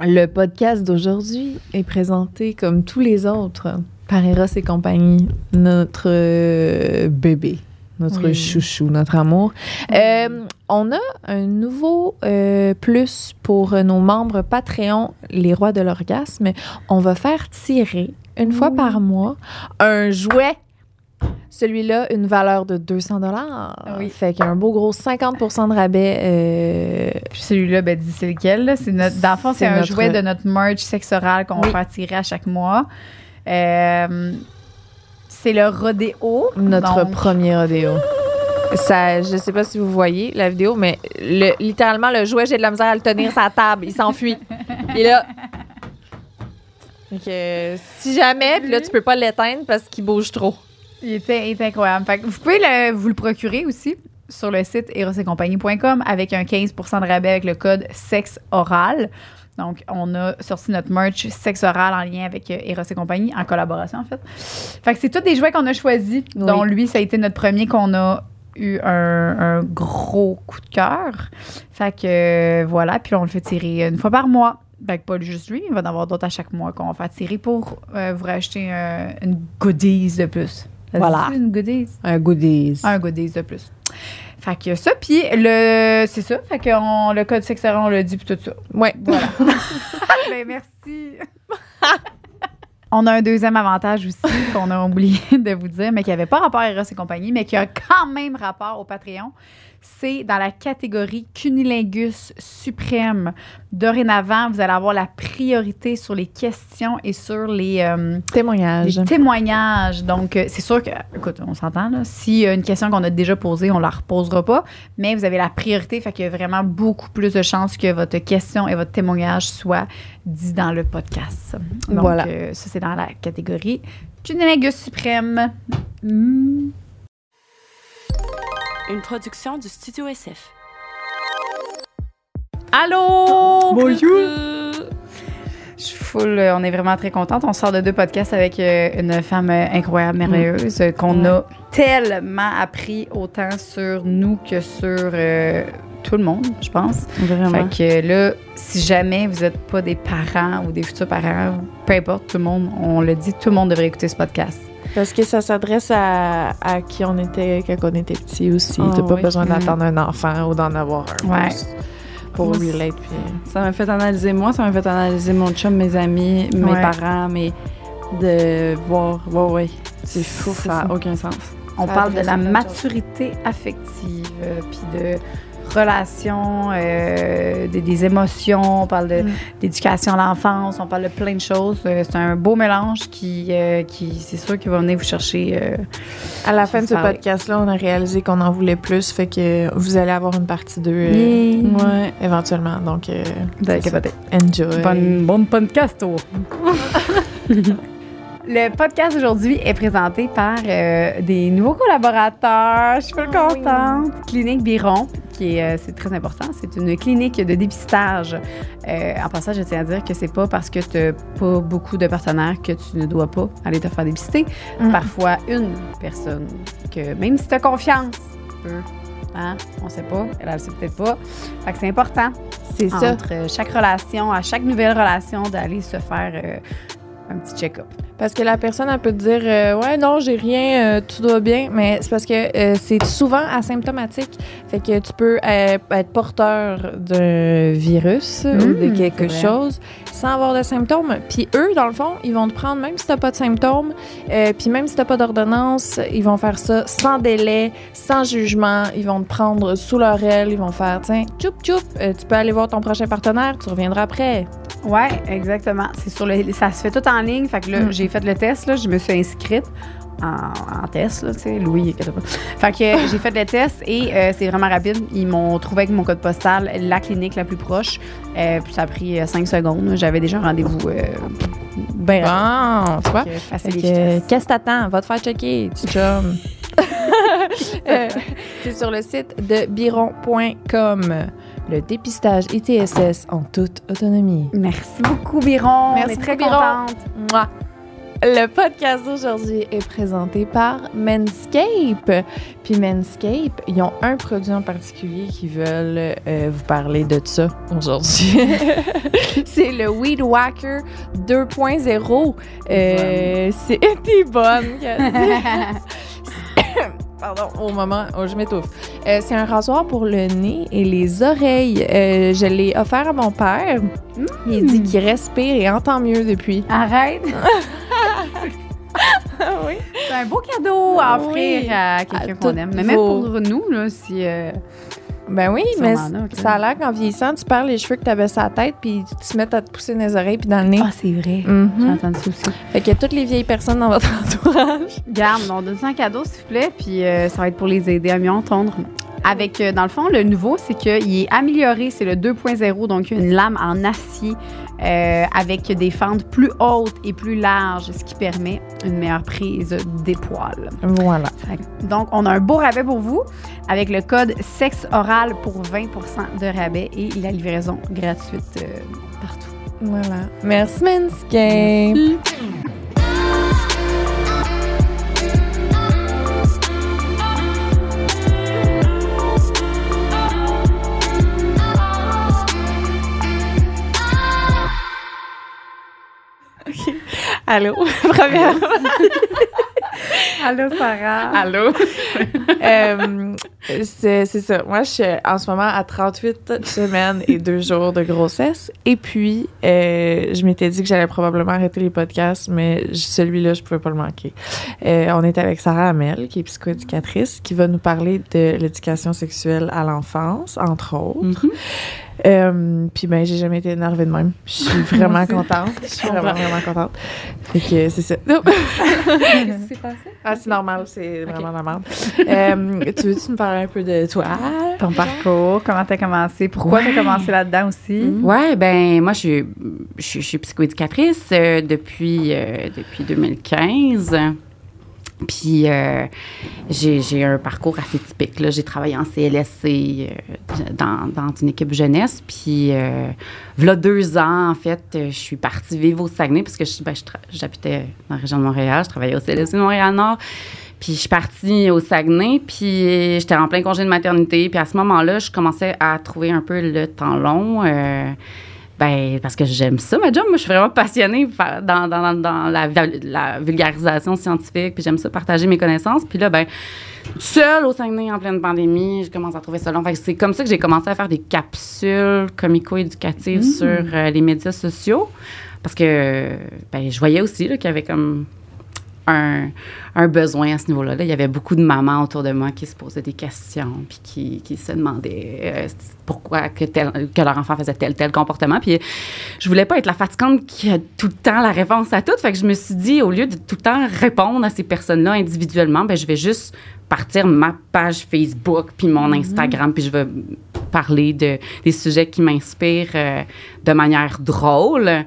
Le podcast d'aujourd'hui est présenté comme tous les autres par Eros et compagnie, notre euh, bébé, notre Oui. chouchou, notre amour. Euh, on a un nouveau euh, plus pour nos membres Patreon, les rois de l'orgasme. On va faire tirer une fois par mois un jouet. Celui-là, une valeur de 200 dollars. Oui. Fait qu'il y a un beau gros 50% de rabais. euh, celui-là, ben, dis c'est lequel. là? C'est notre, dans le fond, c'est C'est un notre- jouet de notre merch sexe oral qu'on Oui. va faire tirer à chaque mois. Euh, c'est le rodéo. notre Donc, premier rodéo. Ça, je sais pas si vous voyez la vidéo, mais le, littéralement, le jouet, j'ai de la misère à le tenir sur la table. Il s'enfuit. Et là. Fait que, si jamais, puis là, tu peux pas l'éteindre parce qu'il bouge trop. Il était, il était incroyable. Fait que vous pouvez le- vous le procurer aussi sur le site erosetcompagnie.com avec un 15 de rabais avec le code sexe oral. Donc, on a sorti notre merch sexe oral en lien avec euh, Eros et compagnie, en collaboration en fait. Fait que c'est tous des jouets qu'on a choisis, Oui. dont lui, ça a été notre premier qu'on a eu un, un gros coup de cœur. Fait que euh, voilà, puis on le fait tirer une fois par mois. Fait que pas juste lui, il va en avoir d'autres à chaque mois qu'on va faire tirer pour euh, vous racheter euh, une goodies de plus. Voilà. Une goodies. Un goodies. Un goodies de plus. Fait que ça, puis le, c'est ça. Fait que on, le code sexuel, on l'a dit, puis tout ça. Ouais. Voilà. ben, merci. On a un deuxième avantage aussi qu'on a oublié de vous dire, mais qui n'avait pas rapport à Eros et compagnie, mais qui a quand même rapport au Patreon. C'est dans la catégorie Cunilingus suprême. Dorénavant, vous allez avoir la priorité sur les questions et sur les, euh, Témoignage. les témoignages. Donc, euh, c'est sûr que, écoute, on s'entend, là. A une question qu'on a déjà posée, on la reposera pas, mais vous avez la priorité, fait qu'il y a vraiment beaucoup plus de chances que votre question et votre témoignage soient dit dans le podcast. Donc, Voilà. euh, ça, c'est dans la catégorie Cunilingus suprême. Hmm. Une production du Studio SF. Allô? Bonjour. Je suis full, euh, on est vraiment très contente. On sort de deux podcasts avec euh, une femme euh, incroyable, merveilleuse, qu'on a tellement appris autant sur nous que sur euh, tout le monde, je pense. Vraiment. Fait que là, si jamais vous n'êtes pas des parents ou des futurs parents, peu importe, tout le monde, on le dit, tout le monde devrait écouter ce podcast. Parce que ça s'adresse à, à qui on était quand on était petit aussi. Ah T'as pas oui. besoin Mm. d'attendre un enfant ou d'en avoir un. Ouais. plus Pour Moi, relate. Puis... Ça m'a fait analyser moi, ça m'a fait analyser mon chum, mes amis, mes Ouais. parents, mais de voir, ouais, ouais. C'est fou, ça n'a aucun sens. On Ça parle de la maturité affective, euh, puis de relations, euh, des, des émotions, on parle de Mm. d'éducation à l'enfance, on parle de plein de choses. Euh, c'est un beau mélange qui, euh, qui c'est sûr, qui va venir vous chercher. euh, À la fin de ce podcast-là, on a réalisé qu'on en voulait plus, fait que vous allez avoir une partie 2 Ouais. éventuellement. Donc, capoter. enjoy. Bonne, bonne podcast, oh. Le podcast aujourd'hui est présenté par euh, des nouveaux collaborateurs. Je suis oui. contente. Clinique Biron, est, euh, c'est très important. C'est une clinique de dépistage. Euh, en passant, je tiens à dire que c'est pas parce que tu n'as pas beaucoup de partenaires que tu ne dois pas aller te faire dépister. Mm. Parfois, une personne que même si tu as confiance, peut. Hein? On sait pas. Elle, elle sait peut-être pas. Fait que c'est important C'est ça. entre euh, chaque relation, à chaque nouvelle relation, d'aller se faire euh, un petit check-up. Parce que la personne, elle peut te dire euh, Ouais, non, j'ai rien, euh, tout va bien. Mais c'est parce que euh, c'est souvent asymptomatique. Fait que tu peux être porteur d'un virus ou de Mm, quelque chose sans avoir de symptômes. Puis eux, dans le fond, ils vont te prendre, même si t'as pas de symptômes, puis même si t'as pas d'ordonnance, ils vont faire ça sans délai, sans jugement. Ils vont te prendre sous leur aile. Ils vont faire Tiens, tchoup, tchoup, tu peux aller voir ton prochain partenaire, tu reviendras après. Ouais, exactement. C'est sur le, ça se fait tout en ligne. Fait que là, Mm. j'ai fait le test, là, je me suis inscrite. En, en test, là, tu sais, Louis, pas. Fait que j'ai fait le test et euh, c'est vraiment rapide. Ils m'ont trouvé avec mon code postal la clinique la plus proche. Euh, puis ça a pris 5 secondes. J'avais déjà un rendez-vous euh, bien rapide. Bon, tu vois. Qu'est-ce que t'attends? Va te faire checker, tu chum. Euh, c'est sur le site de biron.com. Le dépistage ITSS en toute autonomie. Merci beaucoup, Biron. Merci On est très beaucoup, Biron. contente. Mouah. Le podcast d'aujourd'hui est présenté par Manscape. Puis Manscape, ils ont un produit en particulier qui veulent euh, vous parler de ça aujourd'hui. c'est le Weed Whacker 2.0. Euh, c'est bonne. Pardon, au moment où je m'étouffe. Euh, c'est un rasoir pour le nez et les oreilles. Euh, je l'ai offert à mon père. Il dit qu'il respire et entend mieux depuis. Arrête! oui. C'est un beau cadeau à offrir Oui. à quelqu'un qu'on aime. Mais même pour nous, là, si. euh, Ben oui, mais a, ça a l'air qu'en vieillissant, tu perds les cheveux que tu avais sur la tête puis tu te mets à te pousser dans les oreilles puis dans le nez. Ah, c'est vrai. J'ai entendu ça aussi. Fait que toutes les vieilles personnes dans votre entourage. Garde, on donne ça en cadeau, s'il vous plaît, puis euh, ça va être pour les aider à mieux entendre. Avec, euh, dans le fond, le nouveau, c'est qu'il est amélioré, c'est le 2.0, donc une lame en acier euh, avec des fentes plus hautes et plus larges, ce qui permet une meilleure prise des poils. Voilà. Donc, on a un beau rabais pour vous avec le code sexe oral pour 20% de rabais et la livraison gratuite euh, partout. Voilà. Merci, Manscaped. Allô? Première. Allô, Sarah? Allô? Euh, c'est ça. Moi, je suis en ce moment à 38 semaines et deux jours de grossesse. Et puis, euh, je m'étais dit que j'allais probablement arrêter les podcasts, mais celui-là, je pouvais pas le manquer. Euh, on est avec Sarah Hamel, qui est psychoéducatrice, qui va nous parler de l'éducation sexuelle à l'enfance, entre autres. Euh, puis ben j'ai jamais été énervée de même. Je suis vraiment contente. Je suis vraiment vraiment contente. Fait que c'est ça. Qu'est-ce qui s'est passé? Ah c'est normal, c'est vraiment merde. Euh, tu veux-tu nous parler un peu de toi? Ton parcours, comment t'as commencé? Pourquoi Ouais. t'as commencé là-dedans aussi? Ouais, ben moi je suis, je, suis- je suis psychoéducatrice euh, depuis euh, depuis 2015. Puis euh, j'ai un parcours assez typique. J'ai travaillé en CLSC euh, dans, dans une équipe jeunesse. Puis euh, voilà deux ans, en fait, euh, je suis partie vivre au Saguenay parce que ben, j'habitais dans la région de Montréal. Je travaillais au CLSC de Montréal-Nord. Puis je suis partie au Saguenay, puis j'étais en plein congé de maternité. Puis à ce moment-là, je commençais à trouver un peu le temps long. Ben, parce que j'aime ça, ma job. Moi, je suis vraiment passionnée dans, dans, dans- dans la, vulgarisation scientifique, puis j'aime ça partager mes connaissances. Puis là, ben, seule au Saguenay en pleine pandémie, je commence à trouver ça long. Fait c'est comme ça que j'ai commencé à faire des capsules comico-éducatives sur euh, les médias sociaux. Parce que, ben, je voyais aussi qu'il y avait comme un, un besoin à ce niveau-là. là. Il y avait beaucoup de mamans autour de moi qui se posaient des questions, puis qui, qui se demandaient euh, pourquoi que, tel, que leur enfant faisait tel, tel comportement. Puis je voulais pas être la fatigante qui a tout le temps la réponse à tout. Fait que je me suis dit, au lieu de tout le temps répondre à ces personnes-là individuellement, ben, je vais juste partir ma page Facebook, puis mon Instagram, puis je vais parler de, des sujets qui m'inspirent euh, de manière drôle.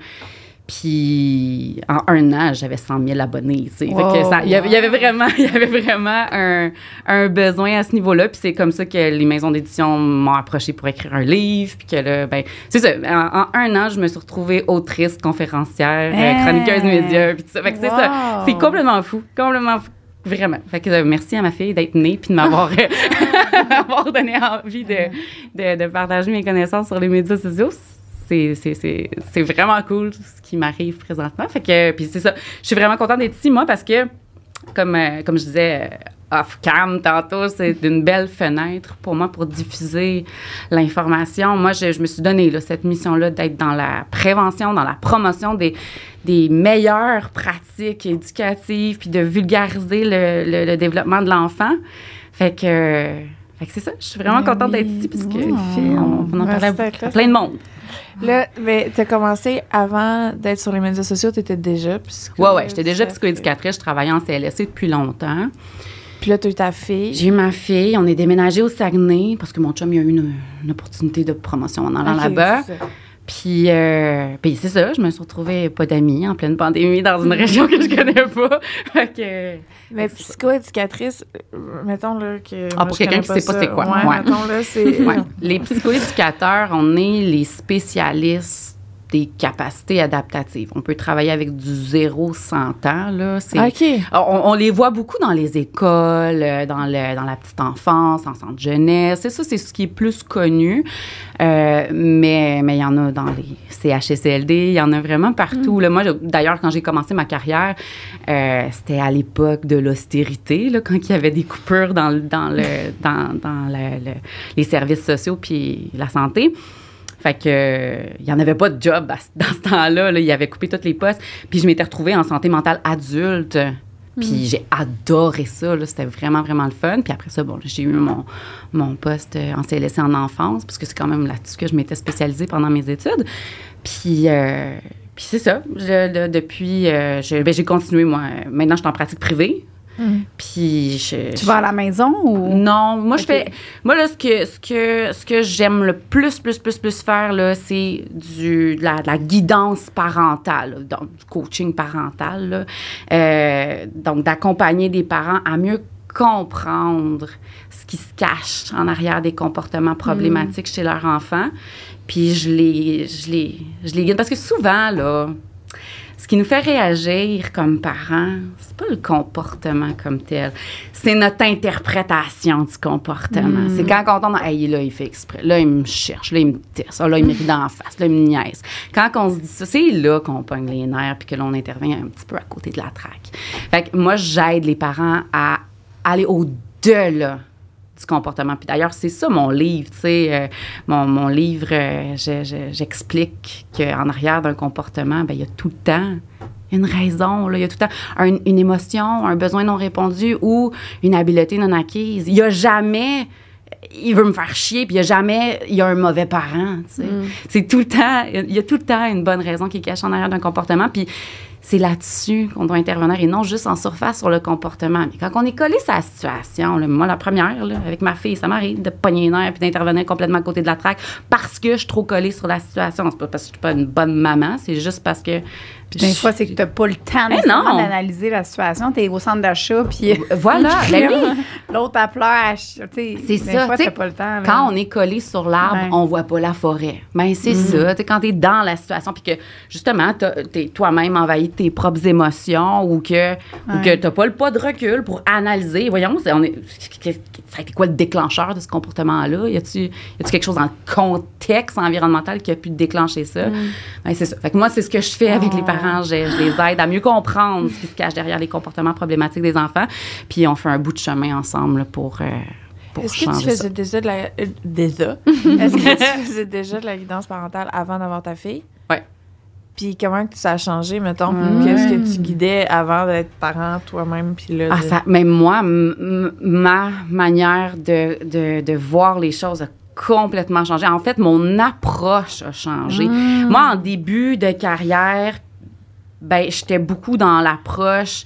Puis en un an, j'avais 100 000 abonnés. tu sais. Fait que Wow. ça- Il y, avait- il y avait vraiment, il y avait vraiment un, un besoin à ce niveau-là. Puis c'est comme ça que les maisons d'édition m'ont approché pour écrire un livre. Puis que là, ben, c'est ça. En, en un an, je me suis retrouvée autrice, conférencière, euh, chroniqueuse média. Puis ça. Fait que c'est ça. C'est complètement fou. Complètement fou. Vraiment. Fait que euh, merci à ma fille d'être née puis de m'avoir m'avoir donné envie de, de, de partager mes connaissances sur les médias sociaux. C'est, vraiment cool ce qui m'arrive présentement. Fait que, puis c'est ça. Je suis vraiment contente d'être ici, moi, parce que, comme, euh, comme je disais euh, off-cam tantôt, c'est une belle fenêtre pour moi pour diffuser l'information. Moi, je, je me suis donné là, cette mission-là d'être dans la prévention, dans la promotion des, des meilleures pratiques éducatives, puis de vulgariser le, le- le développement de l'enfant. Fait que, fait que c'est ça. Je suis vraiment Ben contente oui. d'être ici, parce que Wow. on, on en là, à plein de monde. Là, mais t'as commencé avant d'être sur les médias sociaux, t'étais déjà psycho. Ouais, ouais, j'étais déjà psychoéducatrice, je travaillais en CLSC depuis longtemps. Puis là, t'as eu ta fille. J'ai eu ma fille, on est déménagé au Saguenay parce que mon chum il a eu une, une opportunité de promotion en allant là-bas. Puis, euh, puis c'est ça, je me suis retrouvée pas d'amis en pleine pandémie dans une région que je connais pas. Que, Mais psychoéducatrice, euh, mettons là que. Ah, moi, pour quelqu'un qui sait pas c'est quoi. Ouais, Ouais. mettons là, ouais. Les psychoéducateurs, on est les spécialistes des capacités adaptatives. On peut travailler avec du 0-100 ans. Là. C'est, OK. on, on les voit beaucoup dans les écoles, euh, dans, le, dans la petite enfance, en centre jeunesse. C'est ça, c'est ce qui est plus connu. Euh, mais mais il y en a dans les CHSLD, il y en a vraiment partout. Là. Moi, d'ailleurs, quand j'ai commencé ma carrière, euh, c'était à l'époque de l'austérité, quand il y avait des coupures dans, dans, le, dans, dans le- le- les services sociaux puis la santé. Fait que euh, il y en avait pas de job à dans ce temps-là. Là. Il avait coupé toutes les postes. Puis je m'étais retrouvée en santé mentale adulte. Puis j'ai adoré ça. C'était vraiment, vraiment le fun. Puis après ça, bon, j'ai eu mon, mon poste euh, en CLSC en enfance, parce que c'est quand même là-dessus que je m'étais spécialisée pendant mes études. Puis, euh, puis c'est ça. Je- depuis, euh, ben, j'ai continué, moi. Maintenant, je suis en pratique privée. Puis je, Tu vas à la maison ou? non, moi je fais moi là ce que ce que ce que j'aime le plus plus plus plus faire là, c'est du de la, de la guidance parentale, là, donc du coaching parental là. Euh, donc d'accompagner des parents à mieux comprendre ce qui se cache en arrière des comportements problématiques chez leur enfant. Puis je les je les je les guide parce que souvent là ce qui nous fait réagir comme parents, c'est pas le comportement comme tel, c'est notre interprétation du comportement. C'est quand on tombe dans, hey, là, il fait exprès, là, il me cherche, là, il me Ah, là, il me rit d'en face, là, il me niaise. Quand on se dit ça, c'est là qu'on pogne les nerfs puis que l'on intervient un petit peu à côté de la traque. Fait que moi, j'aide les parents à aller au-delà comportement. Puis d'ailleurs, c'est ça mon livre, tu sais. euh, mon, mon livre, euh, je- je- j'explique qu'en arrière d'un comportement, ben il y a tout le temps une raison, là. il y a tout le temps un- une émotion, un besoin non répondu ou une habileté non acquise. Il y a jamais il veut me faire chier, puis il y a jamais il y a un mauvais parent, tu sais. C'est tout le temps, il y a tout le temps une bonne raison qui est cachée en arrière d'un comportement, puis c'est là-dessus qu'on doit intervenir et non juste en surface sur le comportement. Mais quand on est collé sur la situation, là, moi, la première, là, avec ma fille, ça m'arrive de pogner nerfs puis d'intervenir complètement à côté de la traque parce que je suis trop collée sur la situation. C'est pas parce que je suis pas une bonne maman, c'est juste parce que. Puis des fois, c'est que tu n'as pas le temps d'analyser la situation. Tu es au centre d'achat, puis Voilà, ben oui. l'autre, elle pleure. C'est des ça, fois, pas le temps. Quand on est collé sur l'arbre, Ouais. on voit pas la forêt. Mais c'est ça, tu sais, quand tu es dans la situation, puis que justement, tu es toi-même envahi de tes propres émotions ou que, ou que tu pas le pas de recul pour analyser. Voyons, c'est- on est, ça a été quoi le déclencheur de ce comportement-là? Y a-tu quelque chose dans le contexte environnemental qui a pu déclencher ça? Ben, c'est ça. Fait que moi, c'est ce que je fais avec les parents. Je, je les aide à mieux comprendre ce qui se cache derrière les comportements problématiques des enfants. Puis on fait un bout de chemin ensemble pour. euh, pour Est-ce que tu ça. faisais déjà de la. euh, déjà? Est-ce que tu faisais déjà de la guidance parentale avant d'avoir ta fille? Ouais. Puis comment que ça a changé, mettons? Qu'est-ce que tu guidais avant d'être parent toi-même? Puis là, Ah, de- ça, même moi, ma manière de, de, de voir les choses a complètement changé. En fait, mon approche a changé. Moi, en début de carrière, ben, j'étais beaucoup dans l'approche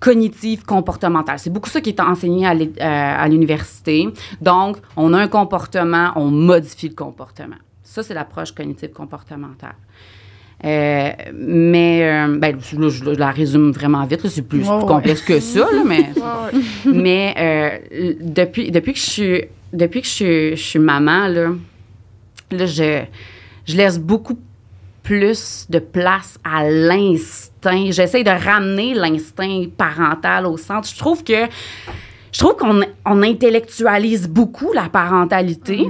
cognitive comportementale. C'est beaucoup ça qui est enseigné à euh, à l'université. Donc, on a un comportement, on modifie le comportement. Ça, c'est l'approche cognitive comportementale. Euh, mais, euh, ben, là, je, la résume vraiment vite. là. C'est plus, ouais. complexe que ça, là, mais mais euh, depuis, depuis que je suis depuis que je suis, je suis maman, là, là je, je laisse beaucoup plus de place à l'instinct. J'essaie de ramener l'instinct parental au centre. Je trouve que je trouve qu'on on intellectualise beaucoup la parentalité.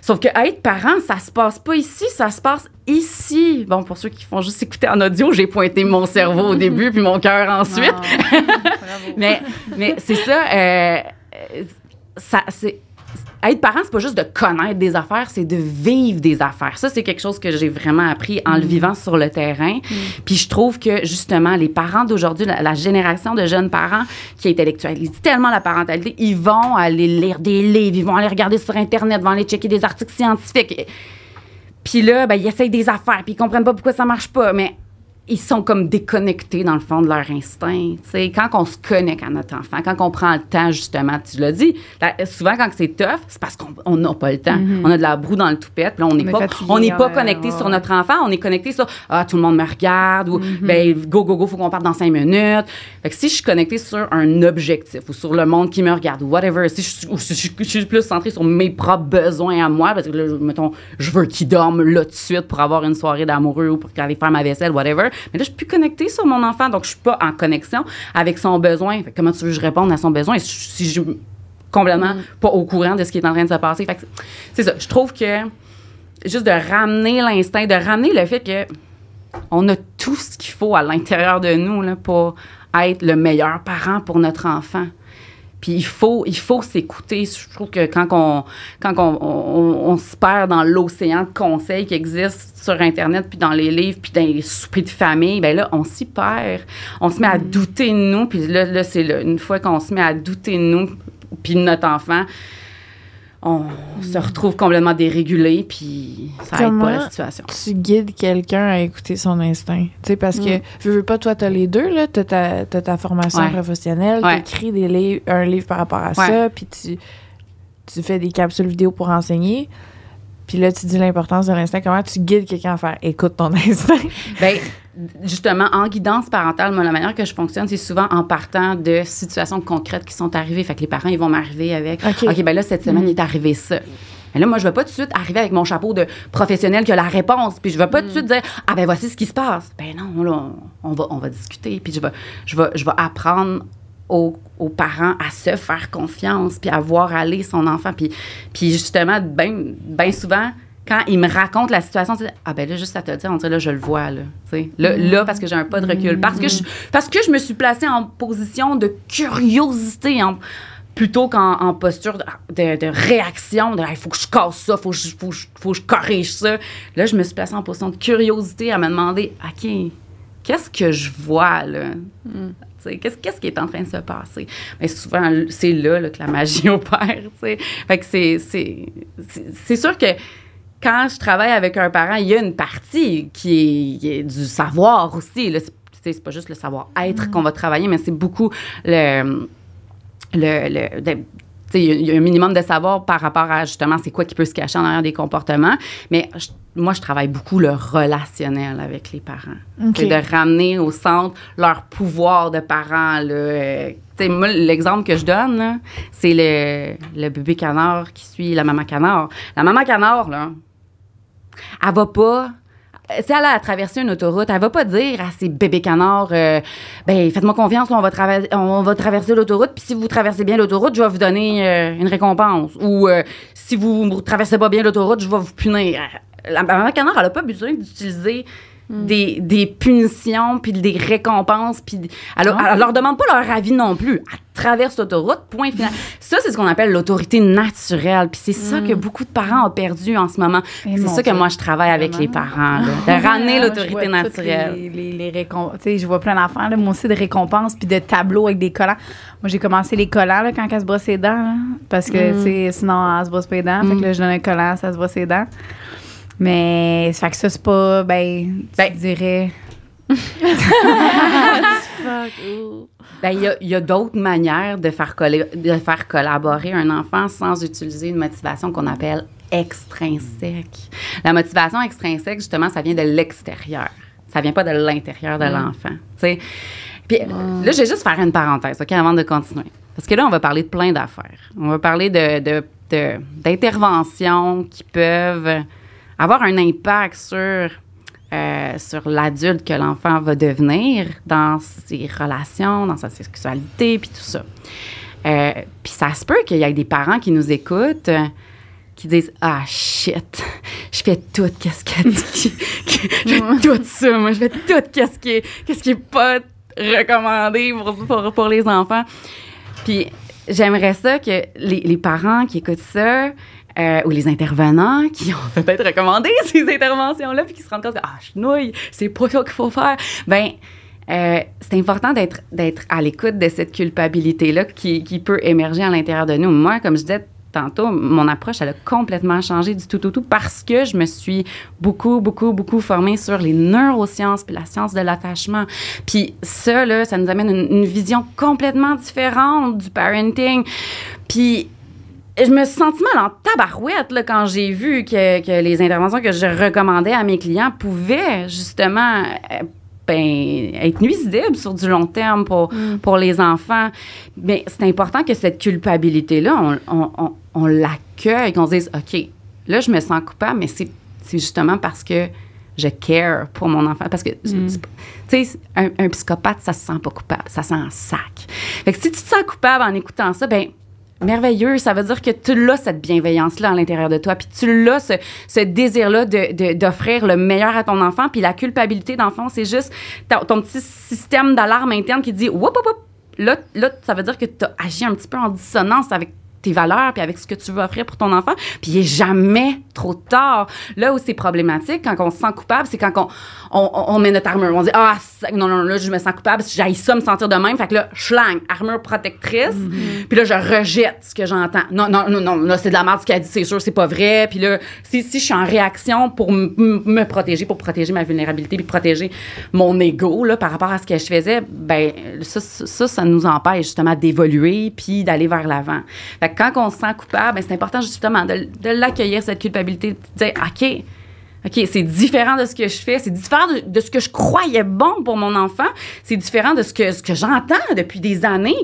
Sauf que être parent, ça se passe pas ici, ça se passe ici. Bon, pour ceux qui font juste écouter en audio, j'ai pointé mon cerveau au début puis mon cœur ensuite. Ah, mais mais c'est ça, euh, ça c'est être parent, c'est pas juste de connaître des affaires, c'est de vivre des affaires. Ça, c'est quelque chose que j'ai vraiment appris en le vivant sur le terrain. Puis je trouve que, justement, les parents d'aujourd'hui, la, la génération de jeunes parents qui intellectualisent tellement la parentalité, ils vont aller lire des livres, ils vont aller regarder sur Internet, ils vont aller checker des articles scientifiques. Puis là, ben, ils essayent des affaires, puis ils comprennent pas pourquoi ça marche pas. Mais ils sont comme déconnectés dans le fond de leur instinct. tu sais. Quand on se connecte à notre enfant, quand on prend le temps, justement, tu l'as dit, souvent quand c'est tough, c'est parce qu'on on n'a pas le temps. On a de la broue dans le toupette, puis là, on n'est est pas, fatigué, on pas connecté ouais, sur notre enfant, on est connecté sur Ah, tout le monde me regarde, ou ben, go, go, go, faut qu'on parte dans cinq minutes. Fait que si je suis connectée sur un objectif ou sur le monde qui me regarde ou whatever, si je, suis- ou si je, suis- je suis plus centrée sur mes propres besoins à moi, parce que là, mettons, je veux qu'il dorme là tout de suite pour avoir une soirée d'amoureux ou pour aller faire ma vaisselle, whatever. Mais là, je suis plus connectée sur mon enfant, donc je suis pas en connexion avec son besoin. Fait comment tu veux que je réponde à son besoin si je suis complètement pas au courant de ce qui est en train de se passer? C'est ça. Je trouve que juste de ramener l'instinct, de ramener le fait que on a tout ce qu'il faut à l'intérieur de nous là, pour être le meilleur parent pour notre enfant. Puis il faut, il faut s'écouter. Je trouve que quand on, quand on, on- on se perd dans l'océan de conseils qui existent sur Internet, puis dans les livres, puis dans les soupers de famille, ben là, on s'y perd. On se met à douter de nous. Puis là, là c'est une fois qu'on se met à douter de nous, puis de notre enfant, on se retrouve complètement dérégulé, puis ça aide Comment pas la situation. tu guides quelqu'un à écouter son instinct? Tu sais, parce que, je veux pas, toi, t'as les deux, là. T'as ta, t'as ta formation Ouais. professionnelle, Ouais. t'écris des livres, un livre par rapport à Ouais. ça, puis tu, tu fais des capsules vidéo pour enseigner. Puis là, tu dis l'importance de l'instinct. Comment tu guides quelqu'un à faire écoute ton instinct? Ben, justement, en guidance parentale, moi, la manière que je fonctionne, c'est souvent en partant de situations concrètes qui sont arrivées. Fait que les parents, ils vont m'arriver avec OK. Ben là, cette semaine, il est arrivé ça. Mais là, moi, je ne vais pas tout de suite arriver avec mon chapeau de professionnel qui a la réponse. Puis je ne vais pas tout de suite dire Ah, ben voici ce qui se passe. Ben non, là, on, on va, on va discuter. Puis je vais, je vais, je vais apprendre aux, aux parents à se faire confiance, puis à voir aller son enfant. Puis, puis justement, bien ben souvent, quand ils me racontent la situation, c'est ah ben là juste à te le dire, on dirait là je le vois là, tu sais. là, là parce que j'ai un pas de recul, parce que je, parce que je me suis placée en position de curiosité, en- plutôt qu'en en posture de, de- de réaction, de il faut que je casse ça, faut je, faut, que je- faut que je corrige ça. Là je me suis placée en position de curiosité à me demander ok qu'est-ce que je vois là? Tu sais, Qu'est-ce, qu'est-ce qui est en train de se passer? Mais souvent, c'est là, là, que la magie opère. tu. Fait que c'est, c'est, c'est, c'est sûr que quand je travaille avec un parent, il y a une partie qui est, qui est du savoir aussi. C'est, pas juste le savoir-être qu'on va travailler, mais c'est beaucoup le. le, de- il y a- un minimum de savoir par rapport à justement c'est quoi qui peut se cacher en arrière des comportements. Mais je- moi, je travaille beaucoup le relationnel avec les parents. OK. C'est de ramener au centre leur pouvoir de parents. Euh, l'exemple que je donne, c'est le, le bébé canard qui suit la maman canard. La maman canard, là, elle va pas. Si elle a traversé une autoroute, elle va pas dire à ses bébés canards, euh, ben faites-moi confiance, on va, on va traverser l'autoroute, puis si vous traversez bien l'autoroute, je vais vous donner euh, une récompense. Ou euh, si vous ne traversez pas bien l'autoroute, je vais vous punir. La maman canard, elle a pas besoin d'utiliser des, des punitions, puis des récompenses, puis elle, a- elle leur demande pas leur avis non plus. Elle traverse l'autoroute, point final. Ça, c'est ce qu'on appelle l'autorité naturelle, puis c'est ça que beaucoup de parents ont perdu en ce moment. C'est ça que moi, je travaille avec les parents, là, de ramener l'autorité naturelle. Les, les, les récom- tu sais, je vois plein d'enfants, là, moi aussi, de récompenses puis de tableaux avec des collants. Moi, j'ai commencé les collants là, quand elle se brosse les dents, là, parce que sais, sinon, elle se brosse pas les dents. Fait que là, je donne un collant, ça se brosse les dents. Mais, ça fait que ça, c'est pas, ben, Ben, tu dirais. Ben, il y a, il y a d'autres manières de faire, coller- de faire collaborer un enfant sans utiliser une motivation qu'on appelle extrinsèque. La motivation extrinsèque, justement, ça vient de l'extérieur. Ça vient pas de l'intérieur de l'enfant. tu sais. Puis là, je vais juste faire une parenthèse, OK, avant de continuer. Parce que là, on va parler de plein d'affaires. On va parler de, de- de- d'interventions qui peuvent avoir un impact sur euh, sur l'adulte que l'enfant va devenir dans ses relations, dans sa sexualité, puis tout ça. Euh, puis ça se peut qu'il y ait des parents qui nous écoutent euh, qui disent ah shit je fais tout qu'est-ce qu'elle dit je fais tout ça moi je fais tout qu'est-ce qui est qu'est-ce qui est pas recommandé pour, pour, pour les enfants puis j'aimerais ça que les, les parents qui écoutent ça euh, ou les intervenants qui ont peut-être recommandé ces interventions-là puis qui se rendent compte que ah je c'est pas ça qu'il faut faire ben euh, c'est important d'être d'être à l'écoute de cette culpabilité là qui, qui peut émerger à l'intérieur de nous moi comme je disais tantôt, mon approche, elle a complètement changé du tout, tout, tout, parce que je me suis beaucoup, beaucoup, beaucoup formée sur les neurosciences puis la science de l'attachement. Puis ça, là, ça nous amène une, une vision complètement différente du parenting. Puis je me suis sentie mal en tabarouette là, quand j'ai vu que, que les interventions que je recommandais à mes clients pouvaient justement euh, ben, être nuisibles sur du long terme pour, pour les enfants. Mais c'est important que cette culpabilité-là, on, on, on, on l'accueille, qu'on se dise, OK, là, je me sens coupable, mais c'est c'est justement parce que je care pour mon enfant. Parce que, pas- tu sais, un, un psychopathe, ça se sent pas coupable, ça sent un sac. Fait que si tu te sens coupable en écoutant ça, ben merveilleux, ça veut dire que tu l'as cette bienveillance-là à l'intérieur de toi, puis tu l'as ce, désir-là de- de- d'offrir le meilleur à ton enfant, puis la culpabilité d'enfant, c'est juste ton, ton petit système d'alarme interne qui dit, whoop. Là, là, ça veut dire que tu as agi un petit peu en dissonance avec tes valeurs puis avec ce que tu veux offrir pour ton enfant. Puis il est jamais trop tard. Là où c'est problématique, quand on se sent coupable, c'est quand on, on, on met notre armure. On dit Ah, non, non, là, je me sens coupable, j'ai ça me sentir de même. Fait que là, schlang, armure protectrice. Puis là, je rejette ce que j'entends. Non, non, non, non, là, c'est de la merde ce qu'elle a dit, c'est sûr, c'est pas vrai. Puis là, si, si je suis en réaction pour me protéger, pour protéger ma vulnérabilité, puis protéger mon ego là, par rapport à ce que je faisais, ben ça, ça, ça, ça nous empêche justement d'évoluer puis d'aller vers l'avant. Fait quand on se sent coupable, ben, c'est important justement de, de l'accueillir, cette culpabilité, de dire OK, OK, c'est différent de ce que je fais, c'est différent de, ce que je croyais bon pour mon enfant, c'est différent de ce que, ce que j'entends depuis des années.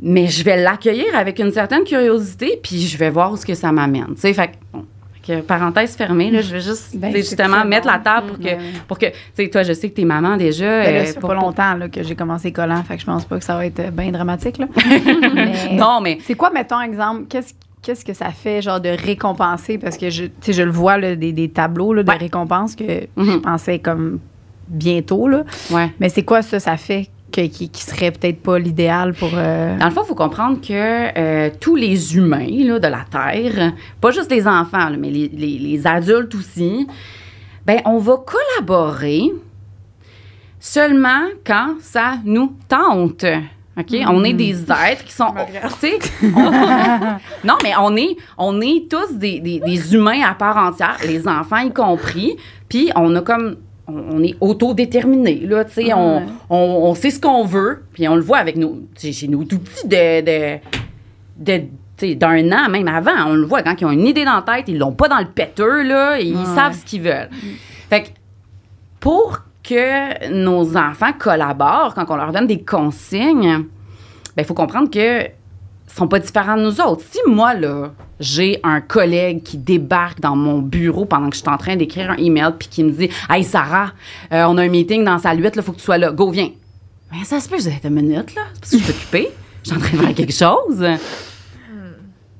Mais je vais l'accueillir avec une certaine curiosité, puis je vais voir où ce que ça m'amène. Tu sais, fait que, parenthèse fermée, là, je vais juste Ben, justement mettre bon. la table pour que, Ouais. pour que tu sais, toi, je sais que t'es maman déjà. Ben là, euh, c'est pour- pas longtemps là, que j'ai commencé collant, fait que je pense pas que ça va être euh, bien dramatique. Là. Mais Non, mais C'est quoi, mettons, exemple, qu'est-ce qu'est-ce que ça fait, genre, de récompenser? Parce que je, tu sais, je le vois, là, des, des tableaux là, de Ouais. récompenses que Mhm. je pensais comme bientôt, là. ouais. Mais c'est quoi ça, ça fait que, qui, qui serait peut-être pas l'idéal pour... euh, Dans le fond, il faut comprendre que euh, tous les humains là, de la Terre, pas juste les enfants, là, mais les, les- les adultes aussi, ben on va collaborer seulement quand ça nous tente. OK? On est des êtres qui sont. tu sais, on- non, mais on est, on est tous des, des- des humains à part entière, les enfants y compris. Puis on a comme. On, on est autodéterminés, là, tu sais. On, on, on sait ce qu'on veut, puis on le voit avec nos. Chez nous, tout petits de. de, de d'un an, même avant, on le voit, quand ils ont une idée dans la tête, ils l'ont pas dans le péteux, là, et ils Ouais. savent ce qu'ils veulent. Fait que, pour que nos enfants collaborent, quand on leur donne des consignes, il faut comprendre que sont pas différents de nous autres. Si moi, là, j'ai un collègue qui débarque dans mon bureau pendant que je suis en train d'écrire un email puis qui me dit Hey Sarah, euh, on a un meeting dans salle 8, il faut que tu sois là. Go, viens. Mais ça se peut, j'ai une minute, là. C'est parce que je suis occupée. Je suis en train de faire quelque chose.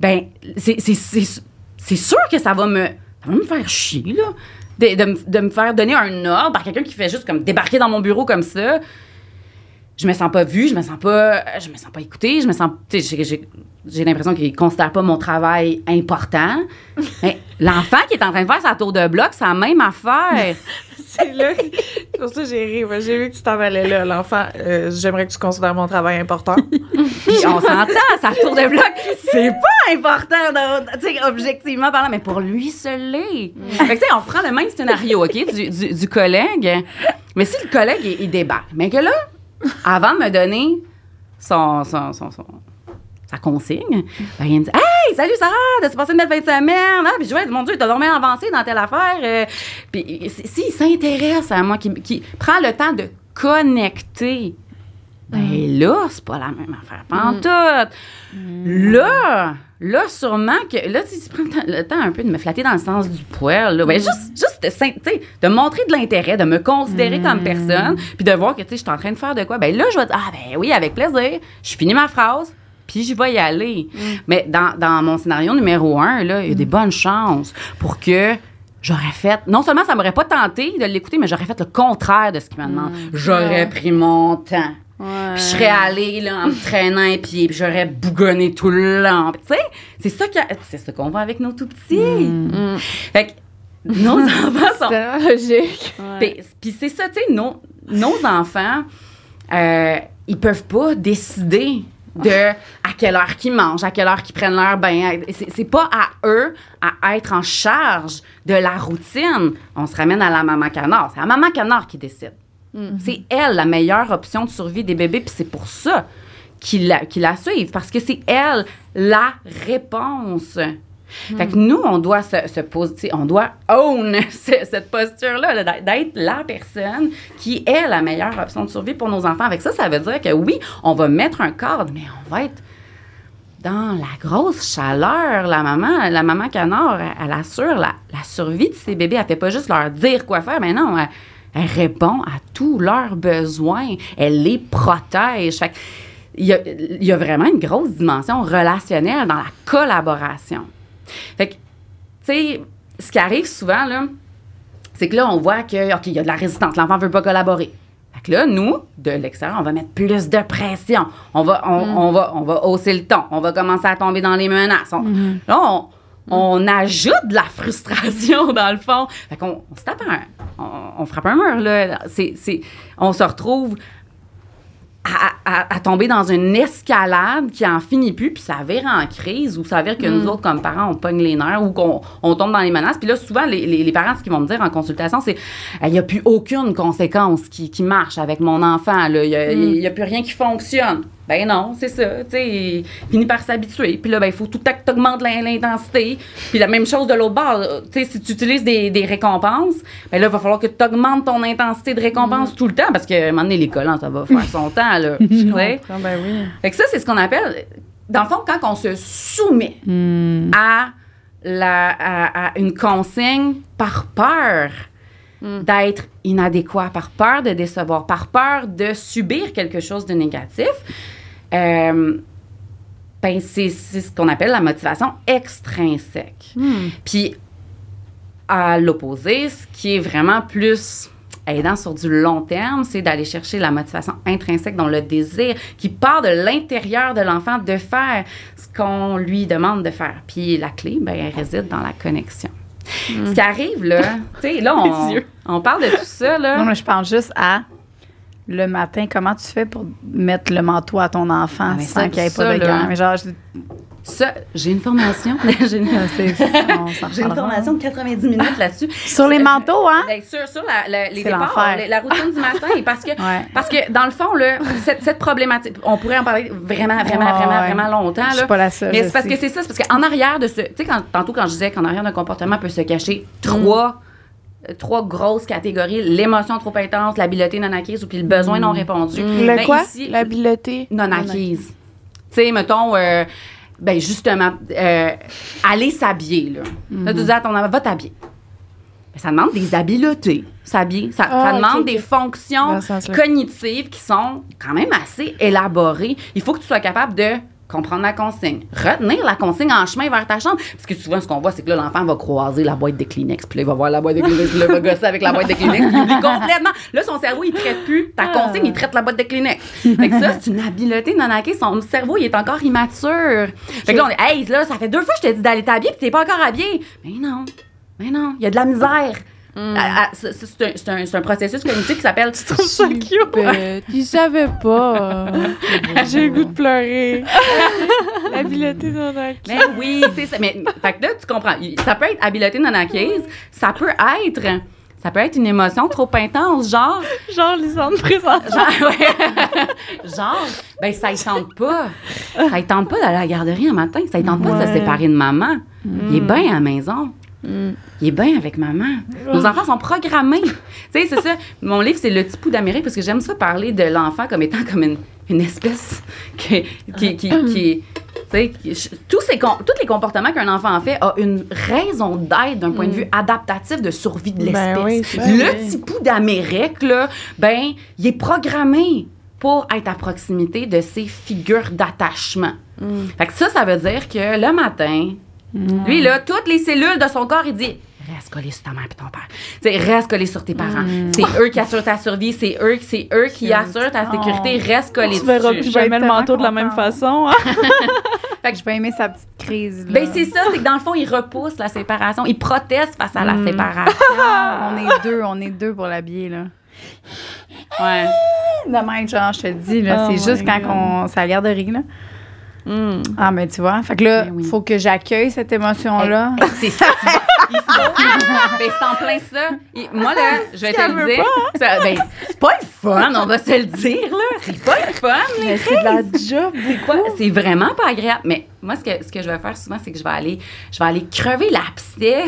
Ben, c'est- sûr que ça va me, ça va me faire chier, là. De, de me- de me faire donner un ordre par quelqu'un qui fait juste comme débarquer dans mon bureau comme ça je me sens pas vue, je me sens pas, je me sens pas écoutée, je me sens, tu sais, j'ai- l'impression qu'ils considèrent pas mon travail important. Mais l'enfant qui est en train de faire sa tour de bloc, c'est la même affaire. C'est là. Pour ça que j'ai ri. J'ai vu que tu t'en allais là, l'enfant. euh, J'aimerais que tu considères mon travail important. Puis on s'entend, sa tour de bloc, c'est pas important, tu sais, objectivement parlant, mais pour lui, ce l'est. Fait que, tu sais, on prend le même scénario, OK, du, du- du collègue. Mais si le collègue, il, il débarque, mais que là, avant de me donner son, son, son, son- sa consigne, ben, il me dit Hey, salut Sarah, t'as passé une belle fin de semaine? Ah, puis je vois, mon Dieu, t'as dormi avancé dans telle affaire. Euh, puis si- s'il s'intéresse à moi, qui, qui prend le temps de connecter, ben là, c'est pas la même affaire. Pantoute. Là, là, sûrement que. Là, tu prends le temps- un peu de me flatter dans le sens du poil. Là. Ben, juste, juste de, montrer de l'intérêt, de me considérer comme personne, puis de voir que je suis en train de faire de quoi. Ben là, je vais dire, ah, ben oui, avec plaisir. Je finis ma phrase, puis je vais y aller. Mais dans, dans mon scénario numéro un, il y a des bonnes chances pour que. J'aurais fait. Non seulement ça m'aurait pas tenté de l'écouter, mais j'aurais fait le contraire de ce qu'il me demande. J'aurais pris mon temps. Puis je serais allée là, en me traînant pieds, puis j'aurais bougonné tout le long. Puis Tu sais, c'est ça c'est ça qu'on voit avec nos tout petits. Fait que nos enfants sont C'est logique. puis, puis c'est ça, tu sais, nos, nos enfants, euh, ils peuvent pas décider de à quelle heure qu'ils mangent, à quelle heure qu'ils prennent leur bain. C'est c'est pas à eux à être en charge de la routine. On se ramène à la maman canard. C'est la maman canard qui décide. C'est elle la meilleure option de survie des bébés, puis c'est pour ça qu'ils la, suivent, parce que c'est elle la réponse. Fait que nous, on doit se, se poser, on doit own ce- cette posture-là, là, d'être- la personne qui est la meilleure option de survie pour nos enfants. Avec ça, ça veut dire que oui, on va mettre un cadre, mais on va être dans la grosse chaleur. La maman, la maman canard, elle, elle assure la, la survie de ses bébés. Elle fait pas juste leur dire quoi faire, mais non, elle répond à tous leurs besoins. Elle les protège. Fait il y, a, il y a vraiment une grosse dimension relationnelle dans la collaboration. Fait que, tu sais, ce qui arrive souvent, là, c'est que là, on voit que, OK, il y a de la résistance, l'enfant veut pas collaborer. Fait que là, nous, de l'extérieur, on va mettre plus de pression. On va, on, on va, on va hausser le ton. On va commencer à tomber dans les menaces. On- Là, on, on ajoute de la frustration, dans le fond. Fait qu'on on se tape un... On, on frappe un mur, là. C'est, c'est, on se retrouve à, à- à tomber dans une escalade qui en finit plus, puis ça vire en crise, ou ça vire que nous autres, comme parents, on pogne les nerfs, ou qu'on on tombe dans les menaces. Puis là, souvent, les, les, les parents, ce qu'ils vont me dire en consultation, c'est il n'y a plus aucune conséquence qui, qui marche avec mon enfant. Il n'y a, plus rien qui fonctionne. Ben non, c'est ça. Tu sais, finit par s'habituer. Puis là, ben, il faut tout le temps que tu augmentes l'in- l'intensité. Puis la même chose de l'autre bord. Tu sais, si tu utilises des, des récompenses, ben là, il va falloir que tu augmentes ton intensité de récompense tout le temps parce que, à un moment donné, les collants, ça va faire son temps, là. Tu sais? Ah, ben oui. Fait que ça, c'est ce qu'on appelle, dans le fond, quand on se soumet Hmm. à, la, à, à une consigne par peur d'être inadéquat, par peur de décevoir, par peur de subir quelque chose de négatif, euh, ben c'est c'est ce qu'on appelle la motivation extrinsèque. Puis, à l'opposé, ce qui est vraiment plus aidant sur du long terme, c'est d'aller chercher la motivation intrinsèque dans le désir qui part de l'intérieur de l'enfant de faire ce qu'on lui demande de faire. Puis la clé, ben, elle réside dans la connexion. Ce qui arrive, là, tu sais, là, on, on parle de tout ça, là. Non, mais je pense juste à le matin, comment tu fais pour mettre le manteau à ton enfant Ah, sans qu'il n'y ait ça, pas de gants? Mais genre, je- Ça, j'ai une formation. j'ai une, s'en j'ai une formation de 90 minutes là-dessus. Sur les manteaux, hein? Ben, sur, sur la, la- les C'est départs, la, la routine du matin. Parce que, Ouais. parce que dans le fond, là, cette, cette problématique, on pourrait en parler vraiment, vraiment, vraiment, ouais. vraiment longtemps. Je suis pas la seule. Mais c'est parce que c'est ça, c'est parce qu'en arrière de ce. Tu sais, tantôt, quand je disais qu'en arrière d'un comportement peut se cacher trois. euh, Trois grosses catégories, l'émotion trop intense, l'habileté non acquise ou puis le besoin non répondu. Le Ben, quoi? ici, L'habileté. non acquise. Tu sais, mettons, euh, ben justement, euh, aller s'habiller, là. Là, tu dis à ton enfant, va t'habiller. Ben, ça demande des habiletés, s'habiller. Ça, Ah, ça demande des fonctions cognitives qui sont quand même assez élaborées. Il faut que tu sois capable de comprendre la consigne, retenir la consigne en chemin vers ta chambre. Parce que souvent, ce qu'on voit, c'est que là, l'enfant va croiser la boîte de Kleenex, puis là, il va voir la boîte de Kleenex, puis là, il va gosser avec la boîte de Kleenex, puis il oublie complètement. Là, son cerveau, il traite plus ta consigne, il traite la boîte de Kleenex. Fait que ça, c'est une habileté non acquise. Son cerveau, il est encore immature. Fait que là, on est, hey, là, ça fait deux fois que je t'ai dit d'aller t'habiller, puis t'es pas encore habillé. Mais non, mais non, il y a de la misère. À- à- c'est- C'est un, c'est un- c'est un processus cognitif qui s'appelle ça cute. Bête, il savait pas. J'ai le goût de pleurer. L'habileté non acquise. Mais oui, c'est ça. Mais fait que là, tu comprends. Ça peut être habileté non acquise. Ça peut être. Ça peut être une émotion trop intense, genre. Genre, Lisande présente. Genre, ouais. genre, ben, ça ne tente pas. Ça ne tente pas d'aller à la garderie un matin. Ça ne tente pas de se séparer de maman. Il est bien à la maison. Il est bien avec maman. Nos enfants sont programmés. tu sais, c'est ça. Mon livre, c'est Le petit pouls d'Amérique parce que j'aime ça parler de l'enfant comme étant comme une, une espèce qui, tous, ces, com- tous les comportements qu'un enfant fait a une raison d'être d'un point de vue adaptatif de survie de l'espèce. Ben oui, ça. Le petit pouls d'Amérique, là, ben, il est programmé pour être à proximité de ses figures d'attachement. Fait que ça, ça veut dire que le matin, lui, là, toutes les cellules de son corps, il dit reste collé sur ta mère et ton père. Tu sais, reste collé sur tes parents. C'est eux qui assurent ta survie, c'est eux, c'est eux qui assurent ta sécurité. Reste collé Tu verras dessus. plus Je vais jamais le manteau de la même façon. hein. Fait que je vais aimer sa petite crise. là. Ben, c'est ça, c'est que dans le fond, il repousse la séparation. Il proteste face à la séparation. on est deux, on est deux pour l'habiller, là. Ouais. Demain, genre, je te dis, là, Oh c'est juste quand on. C'est à la garderie, là. Hmm. Ah, mais tu vois. Fait que là, Ben oui. faut que j'accueille cette émotion-là. Hey, c'est ça. Il faut. ben, c'est en plein ça. Moi, là, je vais te le dire. Ça- ben, c'est pas le fun, on va se le dire, là. C'est pas le fun, les Mais c'est de la job. C'est quoi? C'est vraiment pas agréable. Mais moi, ce que, ce que je vais faire souvent, c'est que je vais aller, je vais aller crever l'abcès.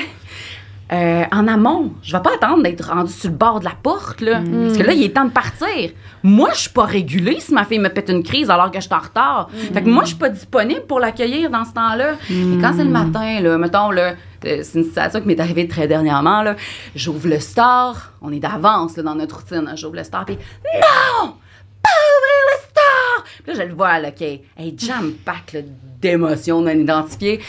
Euh, en amont, je vais pas attendre d'être rendu sur le bord de la porte là, parce que là il est temps de partir. Moi, je suis pas régulée si ma fille me pète une crise alors que je suis en retard. Fait que moi, je suis pas disponible pour l'accueillir dans ce temps-là. Et quand c'est le matin là, mettons là, euh, c'est une situation qui m'est arrivée très dernièrement là, j'ouvre le store, on est d'avance là, dans notre routine, hein, j'ouvre le store puis non, pas ouvrir le store. Puis là, je le vois, là, qui est jam pack là, d'émotions non identifiées.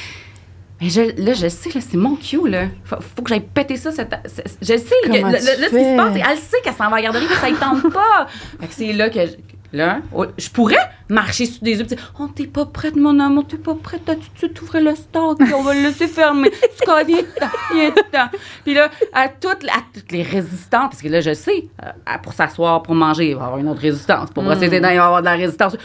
Mais je, là, je sais, là, c'est mon cue, là. Faut, faut que j'aille péter ça. Cette, je sais, que, là, ce qui se passe, c'est elle sait qu'elle s'en va à la garderie, mais ça ne tente pas. Fait que c'est là que, je, là, oh, je pourrais marcher sur des œufs et dire Oh, t'es pas prête, mon amour, t'es pas prête, t'as tout de suite ouvrir le stock, on va le laisser fermer. Viens dedans, viens dedans. Puis là, à toutes, à toutes les résistantes, parce que là, je sais, euh, pour s'asseoir, pour manger, il va y avoir une autre résistance. Pour brosser ses dents, il va y avoir de la résistance.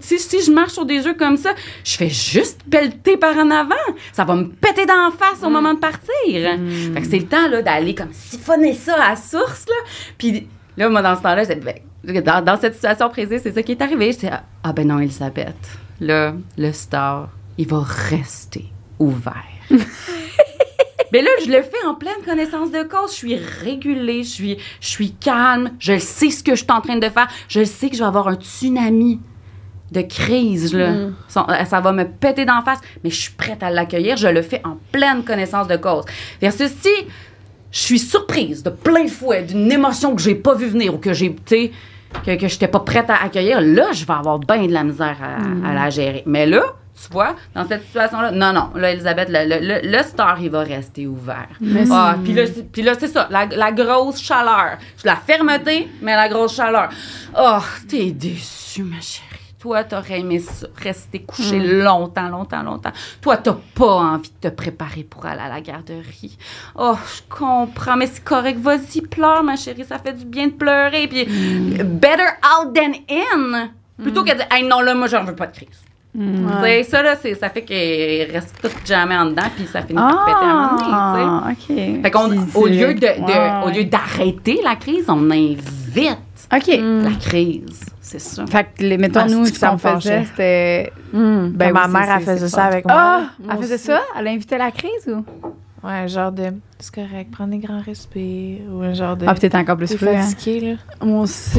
Si, si je marche sur des œufs comme ça, je fais juste pelleter par en avant. Ça va me péter d'en face au moment de partir. Fait que c'est le temps là, d'aller comme siphonner ça à la source. Là. Puis là, moi, dans ce temps-là, j'ai dit, ben, dans, dans cette situation précise, c'est ça qui est arrivé. Je dis, ah ben non, Elisabeth, là, le star, il va rester ouvert. Mais là, je le fais en pleine connaissance de cause. Je suis régulée, je suis, je suis calme, je sais ce que je suis en train de faire. Je sais que je vais avoir un tsunami de crise. Là. Ça, ça va me péter d'en face, mais je suis prête à l'accueillir. Je le fais en pleine connaissance de cause. Versus si je suis surprise de plein fouet d'une émotion que j'ai pas vu venir ou que j'ai, tu que, que je n'étais pas prête à accueillir, là, je vais avoir bien de la misère à, à la gérer. Mais là, tu vois, dans cette situation-là, non, non, là, Elisabeth, le, le, le- star, il va rester ouvert. Ah, puis là, puis là, c'est ça, la, la grosse chaleur. La fermeté, mais la grosse chaleur. Oh, t'es déçue, ma chérie. Toi, t'aurais aimé ça, rester couché longtemps, longtemps, longtemps. Toi, t'as pas envie de te préparer pour aller à la garderie. Oh, je comprends, mais c'est correct. Vas-y, pleure, ma chérie. Ça fait du bien de pleurer. Puis, better out than in. Plutôt que de dire, hey, non, là, moi, j'en veux pas de crise. Sais, Ça, là, ça fait qu'elle reste toute jamais en dedans, puis ça finit par péter à un moment donné. Ah, OK. Fait qu'on, au lieu de, au lieu d'arrêter la crise, on invite la crise. C'est ça. Fait que, les, mettons, Ah, nous, ce qu'on faisait, c'était. Hmm. Ben ma oui, mère, elle faisait ça avec moi. Ah! Elle faisait aussi. ça? Elle invitait la crise ou? Ouais, genre de. C'est correct, prends des grands respires. Ou un genre de. Ah, peut-être encore plus fou. Hein? fatigué, là. Moi aussi.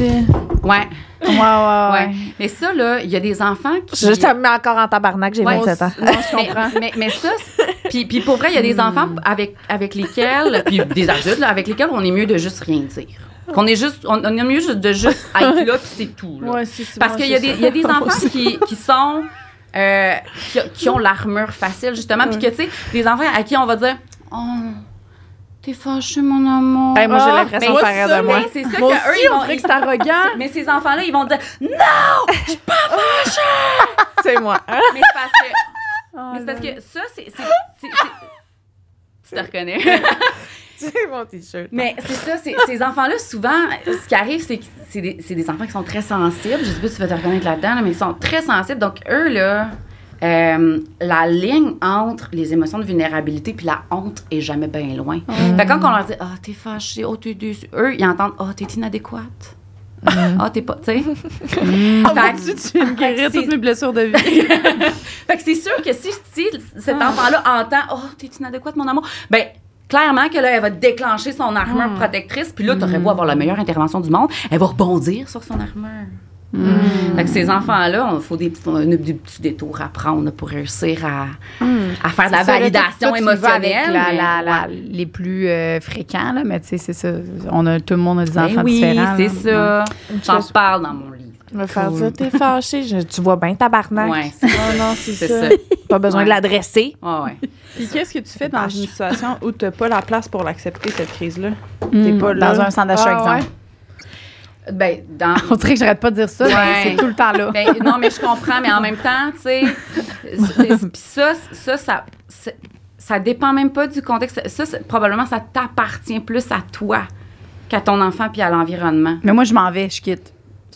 Ouais, Ouais, ouais, ouais. ouais. Mais ça, là, il y a des enfants qui. Je te mets encore en tabarnak, j'ai Ouais. 27 ans. Non, je comprends. Mais, mais, mais ça, c'est- puis, puis pour vrai, il y a des enfants avec, avec lesquels, puis des adultes, là, avec lesquels on est mieux de juste rien dire. Qu'on est juste, on, on est mieux juste de juste être là, puis c'est tout. là. Ouais, c'est Parce qu'il y, a des- il y a des enfants qui, qui sont. euh, qui, qui ont l'armure facile, justement. Puis que, tu sais, des enfants à qui on va dire Oh, t'es fâché, mon amour. Hey, moi, j'ai Ah, l'impression de faire ça, de moi. mais C'est ça Moi qu'eux, aussi, ils on vont. dirait que c'est arrogant. Mais ces enfants-là, ils vont dire Non, je suis pas fâchée. C'est moi. Mais c'est parce que. Oh mais c'est parce que ça, c'est- Tu te reconnais. C'est mon t-shirt. Mais c'est ça, ces enfants-là, souvent, ce qui arrive, c'est que c'est des, c'est des enfants qui sont très sensibles. Je sais pas si tu vas te reconnaître là-dedans, là, mais ils sont très sensibles. Donc, eux, là, euh, la ligne entre les émotions de vulnérabilité puis la honte est jamais bien loin. Fait que quand on leur dit « Ah, t'es fâché, oh, t'es déçu », eux, ils entendent « Ah, t'es inadéquate. Ah, t'es pas... » Tu sais? Ah, Fait que- tu, tu viens de guérir toutes mes blessures de vie. fait que c'est sûr que si, si cet enfant-là entend « Oh, t'es inadéquate, mon amour », ben clairement que là, elle va déclencher son armure protectrice, puis là, t'aurais beau avoir la meilleure intervention du monde, elle va rebondir sur son armure. Fait que ces enfants-là, il faut des, petits détours à prendre pour réussir à, à faire de la C'est ça, validation tu émotionnelle. la- mais- la- la- ouais. les plus euh, fréquents, là, mais tu sais, c'est ça. On a, tout le monde a des Ben enfants oui, différents. c'est là. ça. J'en parle dans mon. Me faire dire, t'es fâché. Je- tu vois bien tabarnak. Ouais, c'est Oh non, c'est c'est ça. ça. Pas besoin Ouais. de l'adresser. Ouais, ouais. Puis qu'est-ce que tu fais dans une situation où tu n'as pas la place pour l'accepter, cette crise-là? Mm, T'es pas là. Dans un centre d'achat, Ah, exemple. Ben, dans, On dirait que j'arrête pas de dire ça, mais Ouais. c'est tout le temps là. Ben, non, mais je comprends, mais en même temps, tu sais, puis ça, ça, ça, ça dépend même pas du contexte. Ça, c'est- probablement, ça t'appartient plus à toi qu'à ton enfant puis à l'environnement. Mais moi, je m'en vais, je quitte.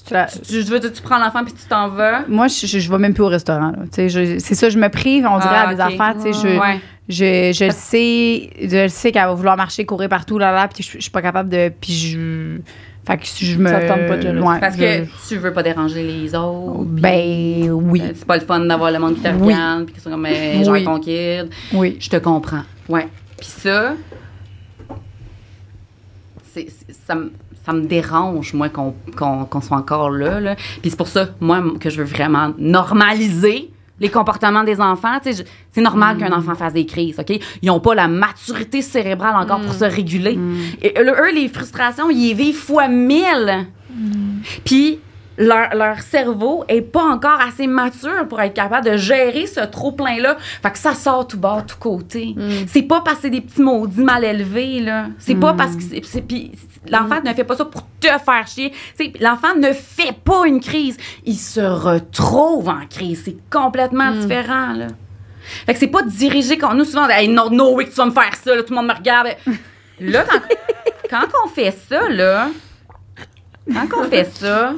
Tu je veux dire, tu prends l'enfant puis tu t'en vas. Moi, je, je, je vais même plus au restaurant. là. Tu sais, je- C'est ça, je me prive, on dirait, Ah, à des affaires. tu sais, Je, Ouais. je, je le sais, je sais qu'elle va vouloir marcher, courir partout, là, là, puis je, je suis pas capable de. Puis je. Fait que je me. Ça te tente pas de. Ouais, Parce je- que tu veux pas déranger les autres. Ben oui. euh, C'est pas le fun d'avoir le monde qui te Oui. regarde puis qui sont comme euh, genre Oui. ton kid. Oui. Je te comprends. Ouais. Puis ça, c'est, c'est- ça, me, ça me dérange, moi, qu'on, qu'on, qu'on soit encore là, là. Puis c'est pour ça, moi, que je veux vraiment normaliser les comportements des enfants. C'est normal qu'un enfant fasse des crises, OK? Ils n'ont pas la maturité cérébrale encore pour se réguler. Et eux, les frustrations, ils vivent fois mille. Puis leur, leur cerveau est pas encore assez mature pour être capable de gérer ce trop-plein-là. Fait que ça sort tout bas, tout côté. C'est pas parce que c'est des petits maudits mal élevés, là. C'est pas parce que c'est... L'enfant ne fait pas ça pour te faire chier. L'enfant ne fait pas une crise. Il se retrouve en crise. C'est complètement différent, là. Fait que c'est pas dirigé quand nous souvent hey, non no way que tu vas me faire ça là, tout le monde me regarde là quand, quand on fait ça là quand on fait ça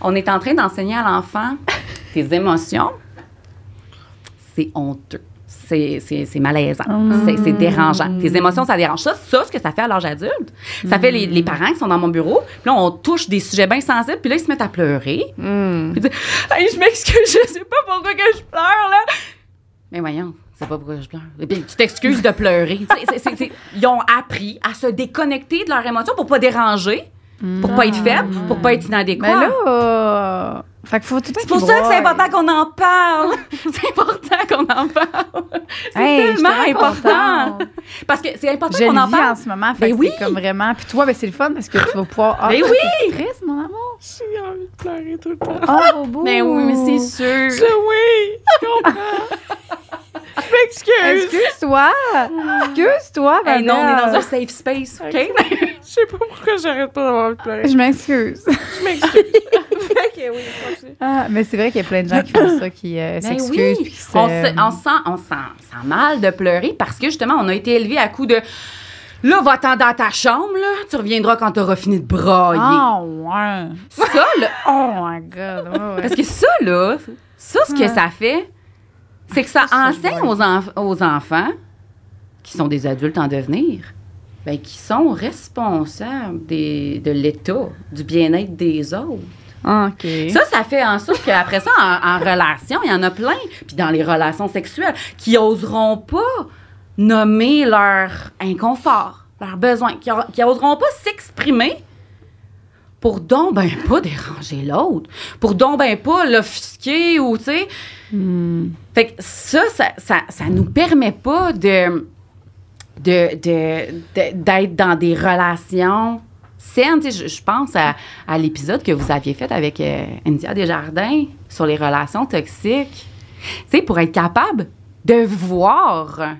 on est en train d'enseigner à l'enfant tes émotions c'est honteux c'est, malaisant. C'est, c'est dérangeant. Tes émotions, ça dérange. Ça, ça, ce que ça fait à l'âge adulte, ça fait les, les parents qui sont dans mon bureau. Puis là, on touche des sujets bien sensibles. Puis là, ils se mettent à pleurer. Hmm. Puis disent Hey, je m'excuse, je sais pas pourquoi que je pleure, là. Mais voyons, c'est pas pourquoi je pleure. Et puis, tu t'excuses de pleurer. Ils ont appris à se déconnecter de leurs émotions pour pas déranger, pour pas être faible, pour pas être inadéquat. Mais là, euh, fait qu'il faut tout le temps c'est pour ça que c'est important qu'on en parle. c'est important qu'on en parle. C'est Hey, tellement important. Parce que c'est important qu'on en vis en parle. ce moment. Fait Ben oui. c'est comme vraiment. Puis toi, ben, c'est le fun parce que tu vas pouvoir. Ah, Ben oui. triste, mon amour. J'ai envie de pleurer tout le temps. Oh, beau. Mais oui, mais c'est sûr. Je, oui, je comprends. je m'excuse. Excuse-toi. Excuse-toi, Hey, non, on est dans un safe space, OK? Je sais pas pourquoi j'arrête pas d'avoir envie de pleurer. Je m'excuse. Je m'excuse. ok, oui, continue. Ah, mais c'est vrai qu'il y a plein de gens qui font ça, qui euh, Ben s'excusent. oui. puis qui se- On, se- on sent, on sent, sent mal de pleurer parce que justement, on a été élevé à coup de là, va-t'en dans ta chambre, là, tu reviendras quand t'auras fini de brailler. Ah, ouais. Ça, là, Oh, my God. ouais, ouais. parce que ça, là, ça, ce que ça fait, c'est que ça enseigne aux, enf- aux enfants, qui sont des adultes en devenir, ben, qui sont responsables des, de l'état, du bien-être des autres. Ça, ça fait en sorte qu'après ça, en, en relation, il y en a plein, puis dans les relations sexuelles, qui oseront pas nommer leur inconfort, leurs besoins, qui, qui oseront pas s'exprimer pour donc ben pas déranger l'autre, pour donc ben pas l'offusquer ou, tu sais. Fait que ça, ça, ça, ça nous permet pas de de, de- de- d'être dans des relations saines. Je, pense à, l'épisode que vous aviez fait avec euh, India Desjardins sur les relations toxiques. Tu pour être capable de voir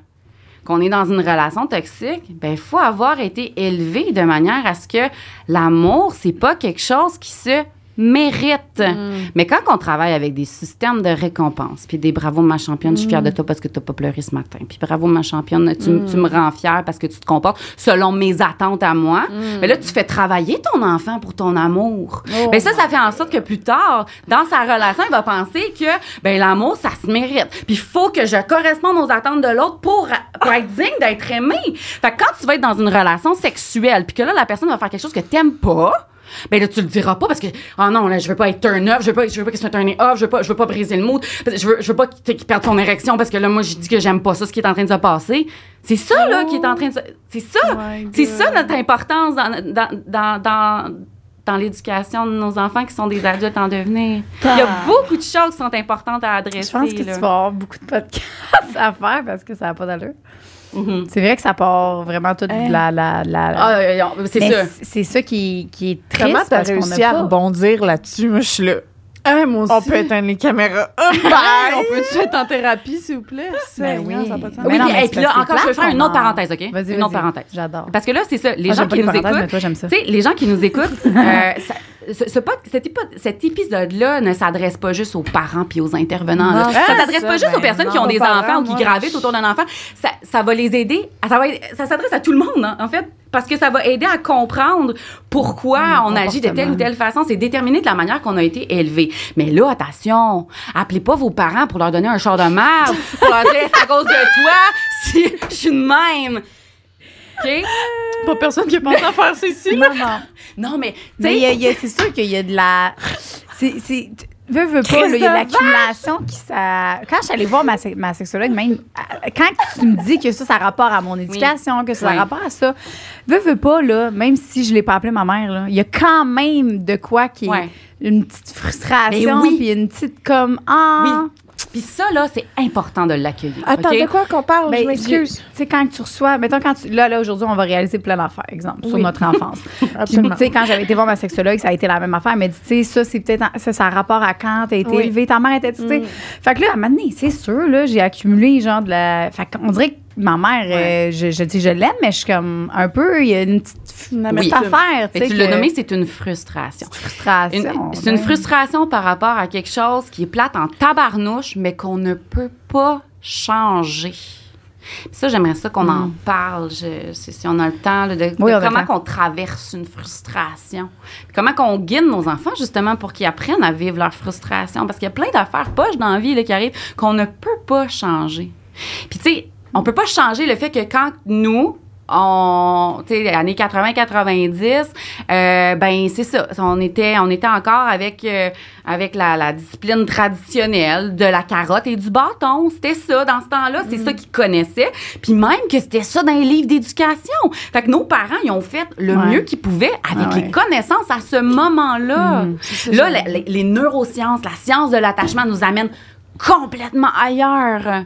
qu'on est dans une relation toxique, ben il faut avoir été élevé de manière à ce que l'amour, c'est pas quelque chose qui se mérite. Mais quand on travaille avec des systèmes de récompense, puis des bravo ma championne, je suis fière de toi parce que tu n'as pas pleuré ce matin, puis bravo ma championne, tu, m- tu me rends fière parce que tu te comportes selon mes attentes à moi, mais là tu fais travailler ton enfant pour ton amour. Ben ça ça fait en sorte que plus tard dans sa relation, il va penser que ben l'amour ça se mérite. Puis il faut que je corresponde aux attentes de l'autre pour pour être digne d'être aimé. Fait que quand tu vas être dans une relation sexuelle, puis que là la personne va faire quelque chose que t'aimes pas, ben là tu le diras pas parce que oh non là je veux pas être turn up je veux pas je veux pas qu'il soit turn off je veux pas je veux pas briser le mood je veux je veux pas qu'il perde son érection parce que là moi je dis que j'aime pas ça ce qui est en train de se passer c'est ça là qui est en train de se c'est ça Oh c'est ça notre importance dans dans dans, dans dans l'éducation de nos enfants qui sont des adultes en devenir. Il y a beaucoup de choses qui sont importantes à adresser. Je pense que tu là. vas avoir beaucoup de podcasts à faire parce que ça n'a pas d'allure. Mhm. C'est vrai que ça part vraiment toute Hein? la. la, la, Ah, euh, c'est Mais ça. C'est ça qui, qui est triste. Comment t'as réussi à rebondir là-dessus? Moi, je suis là. Ah, moi aussi. On peut éteindre les caméras. Oh, Hey, bye! on peut-tu être en thérapie, s'il vous plaît? Ben oui. ça a pas de sens. Mais Oui, non, puis, mais et c'est puis là, encore, je c'est veux faire une autre parenthèse, OK? Vas-y, Une autre parenthèse. J'adore. Parce que là, c'est ça. Les Ah, gens qui nous écoutent, toi, ça. Tu sais, les gens qui nous écoutent, euh, ce- cet, cet épisode-là ne s'adresse pas juste aux parents puis aux intervenants. Non, ça c'est s'adresse pas juste ben aux personnes qui ont des parents, enfants ou qui moi, gravitent autour d'un enfant. Ça, ça va les aider. Ça, va, ça s'adresse à tout le monde, hein, en fait, parce que ça va aider à comprendre pourquoi on agit de telle ou telle façon. C'est déterminé de la manière qu'on a été élevé. Mais là, attention, appelez pas vos parents pour leur donner un char de merde, pour leur dire c'est à cause de toi si je suis de même. OK? Pas personne qui pense à faire ceci. Non, non. Non, mais, Mais y a- y a- c'est sûr qu'il y a de la. C'est. Veux, veux pas, là, il y a de l'accumulation qui ça. Quand je suis allée voir ma, se- ma sexologue, même, quand tu me dis que ça, ça a rapport à mon éducation, que ça a Oui. rapport à ça, veux, veux pas, là, même si je l'ai pas appelé ma mère, là, il y a quand même de quoi qui est Ouais. une petite frustration, oui. puis une petite comme. Ah! Oui. Puis ça, là, c'est important de l'accueillir. Attends, de quoi qu'on parle? Ben, je m'excuse. Tu sais, quand tu reçois, mettons, quand tu, là, là, aujourd'hui, on va réaliser plein d'affaires, exemple, sur notre enfance. Absolument. tu sais, quand j'avais été voir ma sexologue, ça a été la même affaire. Elle m'a dit, tu sais, ça, c'est peut-être, ça, ça a rapport à quand t'as été Oui. élevée, ta mère était, tu sais. Fait que là, à un moment donné, c'est sûr, là, j'ai accumulé, genre, de la. Fait qu'on dirait que ma mère, euh, je, je dis, je l'aime, mais je suis comme, un peu, il y a une petite, Une amertume. affaire, tu Fait sais. que tu l'as nommé, c'est une frustration. Une- frustration. C'est une frustration par rapport à quelque chose qui est plate en tabarnouche, mais qu'on ne peut pas changer. Ça, j'aimerais ça qu'on en parle, je- si, si on a le temps, là, de. Oui, comment qu'on traverse une frustration. Puis comment qu'on guide nos enfants, justement, pour qu'ils apprennent à vivre leur frustration. Parce qu'il y a plein d'affaires poches dans la vie là, qui arrivent qu'on ne peut pas changer. Puis, tu sais, on peut pas changer le fait que quand nous, on, tu sais, années 80-90, euh, ben c'est ça. On était, on était encore avec, euh, avec la, la discipline traditionnelle de la carotte et du bâton. C'était ça dans ce temps-là. C'est ça qu'ils connaissaient. Puis même que c'était ça dans les livres d'éducation. Fait que nos parents, ils ont fait le Ouais. mieux qu'ils pouvaient avec Ah ouais. les connaissances à ce moment-là. Là, les, les- les neurosciences, la science de l'attachement nous amène complètement ailleurs.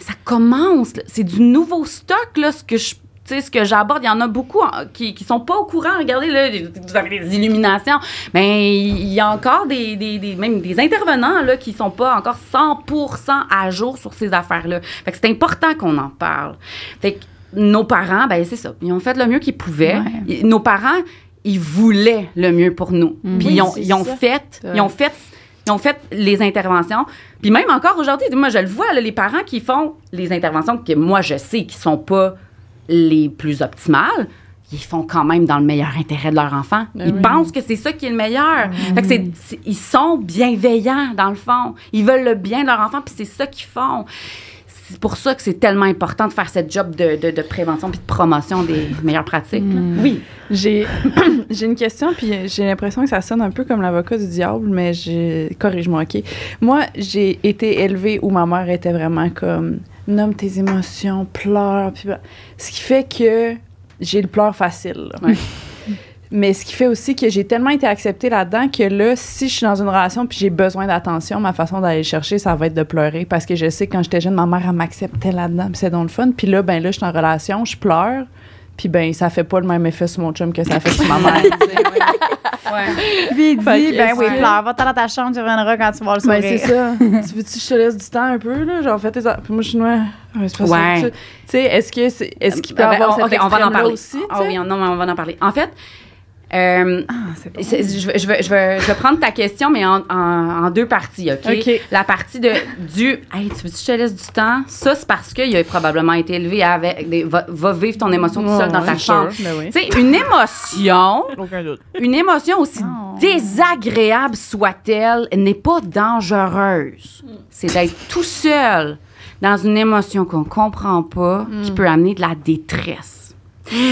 Ça commence. C'est du nouveau stock, là, ce que je. ce que j'aborde, il y en a beaucoup hein, qui, qui sont pas au courant. Regardez, là, vous avez des illuminations. Mais il y a encore des, des, des- même des intervenants là, qui sont pas encore 100% à jour sur ces affaires-là. Fait que c'est important qu'on en parle. Fait que nos parents, ben c'est ça. Ils ont fait le mieux qu'ils pouvaient. Ouais. Nos parents, ils voulaient le mieux pour nous. Puis Oui, ils ont, ils ont fait, ils ont fait ils ont fait les interventions. Puis même encore aujourd'hui, moi, je le vois, là, les parents qui font les interventions que moi, je sais qui sont pas les plus optimales, ils font quand même dans le meilleur intérêt de leur enfant. ils oui. pensent que c'est ça qui est le meilleur. Fait que c'est- c'est- ils sont bienveillants, dans le fond. Ils veulent le bien de leur enfant, puis c'est ça qu'ils font. C'est pour ça que c'est tellement important de faire cette job de, de- de prévention puis de promotion des meilleures pratiques. là. Oui. J'ai j'ai une question, puis j'ai l'impression que ça sonne un peu comme l'avocat du diable, mais j'ai- corrige-moi, OK? Moi, j'ai été élevée où ma mère était vraiment comme nomme tes émotions, pleure, puis bah- ce qui fait que j'ai le pleur facile. là. Ouais. Mais ce qui fait aussi que j'ai tellement été acceptée là-dedans que là, si je suis dans une relation puis j'ai besoin d'attention, ma façon d'aller le chercher, ça va être de pleurer parce que je sais que quand j'étais jeune, ma mère, elle m'acceptait là-dedans, puis c'est donc le fun. Puis là, ben là, je suis en relation, je pleure, puis ben ça fait pas le même effet sur mon chum que ça fait sur ma mère. Ouais. Puis il dit, Fait ben oui, pleure, va-t'en dans ta chambre, tu reviendras quand tu vas le sourire. Ben, c'est ça. tu veux-tu que je te laisse du temps un peu, là? Genre, fais tes. a- Puis moi, je suis noire. Ouais, c'est pas ça. Ouais. Tu sais, est-ce que c'est. Est-ce qu'il peut y Ah ben, avoir on- cet ok, on va en parler aussi? Ah oui, non, mais on va en parler. En fait, euh, Ah, bon. je, vais- je, vais, je, vais, je vais prendre ta question, mais en, en, en deux parties, OK? La partie de, du Hey, tu veux que je te laisse du temps? Ça, c'est parce qu'il a probablement été élevé avec des. Va, va vivre ton émotion tout seul dans ta chambre. ben oui. Tu sais, une émotion, Aucun doute. une émotion aussi Oh. désagréable soit-elle, n'est pas dangereuse. C'est d'être tout seul dans une émotion qu'on comprend pas, qui peut amener de la détresse.